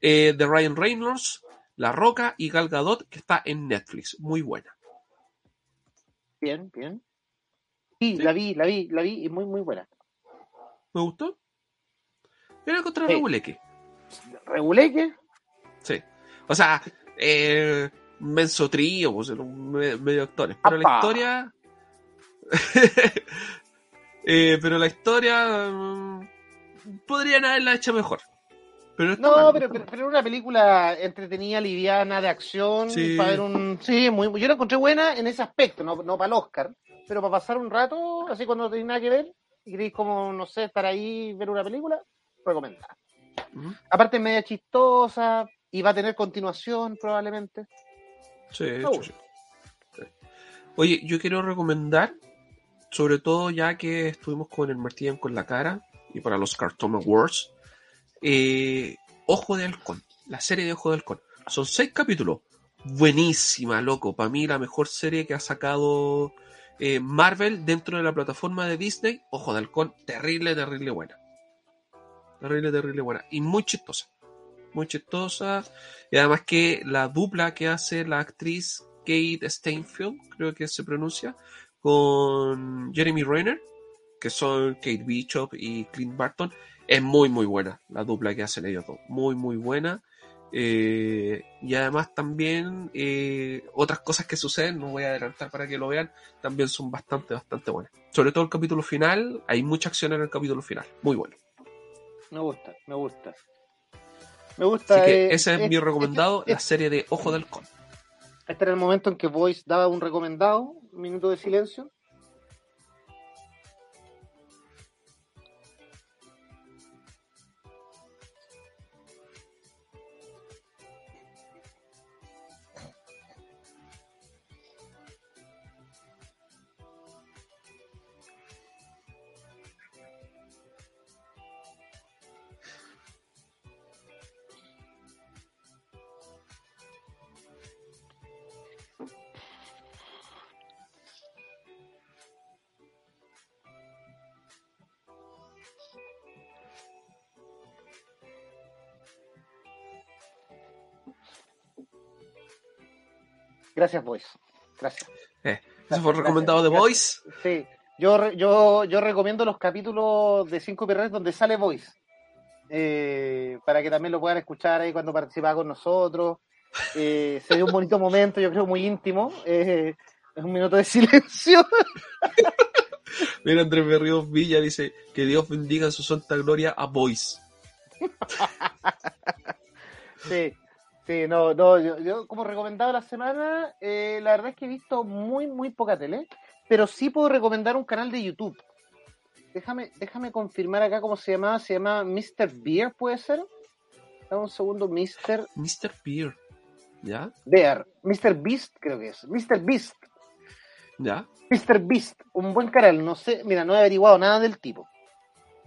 Eh, de Ryan Reynolds, La Roca y Gal Gadot, que está en Netflix. Muy buena. Bien, bien. Sí, Sí. la vi, la vi, la vi y muy, muy buena. ¿Me gustó? Yo la encontré Sí. reguleque. Reguleque. Sí. O sea, eh, menso trío, pues, medio actores. Pero la historia. Eh, pero la historia. mm, podrían haberla hecho mejor. Pero No, pero, pero, una película entretenida, liviana, de acción, Sí. para ver un... Sí, muy, yo la encontré buena en ese aspecto, no, no para el Oscar, pero para pasar un rato, así cuando no tenía nada que ver, y queréis como, no sé, estar ahí, ver una película, recomendada. Ujú. Aparte es media chistosa y va a tener continuación probablemente. Sí, sí. Oye, yo quiero recomendar, sobre todo ya que estuvimos con el martillo con la cara y para los Cartoon Awards, eh, Ojo de Halcón, la serie de Ojo de Halcón. Son seis capítulos. Buenísima, loco. Para mí la mejor serie que ha sacado eh, Marvel dentro de la plataforma de Disney. Ojo de Halcón, terrible, terrible buena. Terrible, terrible buena. Y muy chistosa. Muy chistosa. Y además que la dupla que hace la actriz Kate Steinfeld, creo que se pronuncia, con Jeremy Renner, que son Kate Bishop y Clint Barton, es muy muy buena la dupla que hacen ellos dos. Muy muy buena. Eh, y además también eh, otras cosas que suceden, no voy a adelantar para que lo vean, también son bastante, bastante buenas. Sobre todo el capítulo final, hay mucha acción en el capítulo final. Muy bueno. Me gusta, me gusta. Me gusta. Así que eh, ese es mi recomendado, la serie de Ojo del Con. Este era el momento en que Voice daba un recomendado, un minuto de silencio. Gracias, Voice. Gracias. Eh, ese fue recomendado de. Voice. Sí, yo, yo, yo recomiendo los capítulos de Cinco Pirres donde sale Voice. Eh, para que también lo puedan escuchar ahí cuando participaba con nosotros. Eh, se dio un bonito momento, yo creo muy íntimo. Eh, es un minuto de silencio. Mira, Andrés Berríos Villa dice que Dios bendiga en su santa gloria a Voice. Sí, sí, no, no, yo, yo como recomendado la semana, eh, la verdad es que he visto muy, muy poca tele, pero sí puedo recomendar un canal de YouTube. Déjame, déjame confirmar acá cómo se llamaba, se llama Mr. Beer, ¿puede ser? Dame un segundo, Mr. Mr. Beer. ¿Ya? Bear, Mr. Beast creo que es, Mr. Beast, ¿Ya? Mr. Beast, un buen canal, no sé, mira, no he averiguado nada del tipo.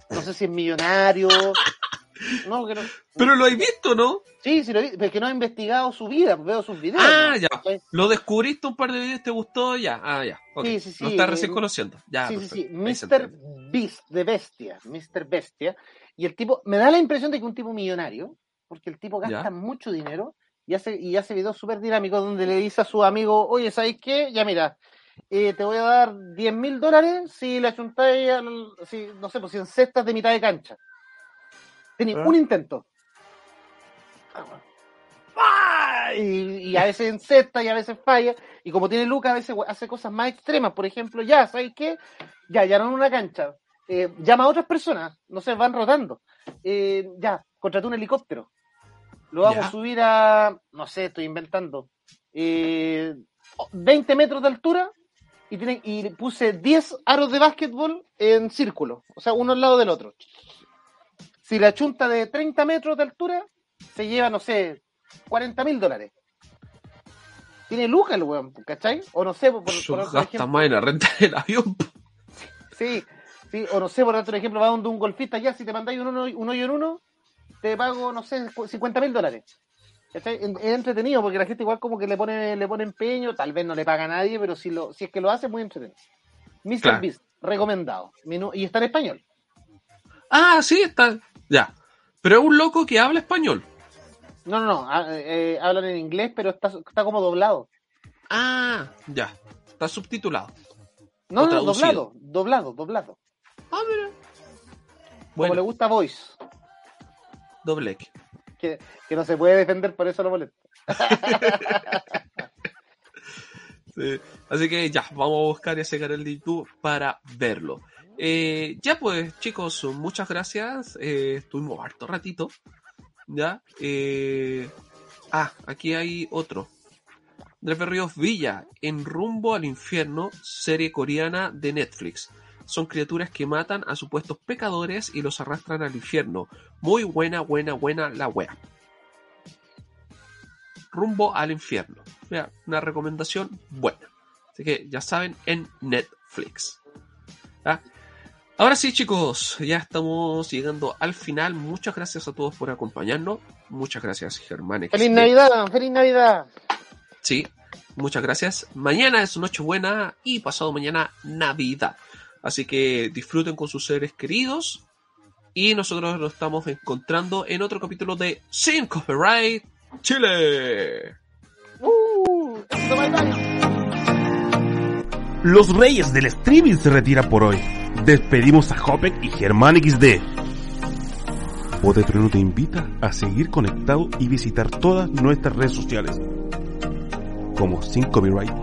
No sé si es millonario, no, que no, Pero lo has visto, ¿no? sí, sí lo vi, pero es que no he investigado su vida, veo sus videos. Ah, ¿no? ya. Lo descubriste un par de videos, te gustó, ya. Ah, ya. ok. Sí, sí, sí, Lo estás recién eh, conociendo. Ya, sí, sí, sí, Mr. Beast, de bestia, Mr. Bestia. Y el tipo, me da la impresión de que un tipo millonario, porque el tipo gasta Ya. mucho dinero y hace, y hace videos súper dinámicos donde le dice a su amigo, oye, ¿sabes qué? Ya mira, eh, te voy a dar 10 mil dólares si la chuntáis, si, no sé, pues si en cestas de mitad de cancha. Tenéis Ah. un intento. ¡Ah! Y, y a veces encesta y a veces falla. Y como tiene Lucas, a veces hace cosas más extremas. Por ejemplo, ya, ¿sabes qué? Ya, ya no en una cancha. Eh, llama a otras personas. No sé, van rotando. Eh, ya, contrató un helicóptero. Lo vamos a subir a, no sé, estoy inventando, eh, 20 metros de altura y, tiene, y puse 10 aros de básquetbol en círculo, o sea, uno al lado del otro. Si la chunta de 30 metros de altura, se lleva, no sé, 40 mil dólares. Tiene lucas el weón, ¿cachai? O no sé, por, por- por ejemplo, más en la renta del avión. Sí, sí, o no sé, por otro ejemplo, va donde un golfista ya, si te mandáis un uno, un hoyo en uno, te pago, no sé, 50 mil dólares. Es entretenido porque la gente igual como que le pone, le pone empeño, tal vez no le paga a nadie, pero si lo, si es que lo hace, es muy entretenido. Mr. Claro. Beast, recomendado. Y está en español. Ah, sí, está. Ya. Pero es un loco que habla español. No, no, no, ha- eh, hablan en inglés, pero está, está como doblado. Ah, ya. Está subtitulado. No, no, doblado, doblado, doblado. Ah, mira. Como le gusta Voice, doble que, que no se puede defender, por eso lo molesta. Sí. Así que ya, vamos a buscar ese canal de YouTube para verlo. Eh, ya pues, chicos, muchas gracias. Eh, estuvimos harto ratito. Ya. Eh, ah, aquí hay otro. Andrés Berríos Villa, En Rumbo al Infierno, serie coreana de Netflix. son criaturas que matan a supuestos pecadores y los arrastran al infierno. Muy buena, buena, buena la wea. Rumbo al infierno. Mira, una recomendación buena. Así que ya saben, en Netflix. ¿Ya? Ahora sí, chicos, ya estamos llegando al final. Muchas gracias a todos por acompañarnos. Muchas gracias, Germán. ¡Feliz Navidad! ¡Feliz Navidad! Sí, muchas gracias. Mañana es Nochebuena y pasado mañana Navidad. Así que disfruten con sus seres queridos. Y nosotros nos estamos encontrando en otro capítulo de Sin Copyright Chile. ¡Uh! Los reyes del streaming se retiran por hoy. Despedimos a Hopek y Germán XD. Podetreno te invita a seguir conectado y visitar todas nuestras redes sociales como Sin Copyright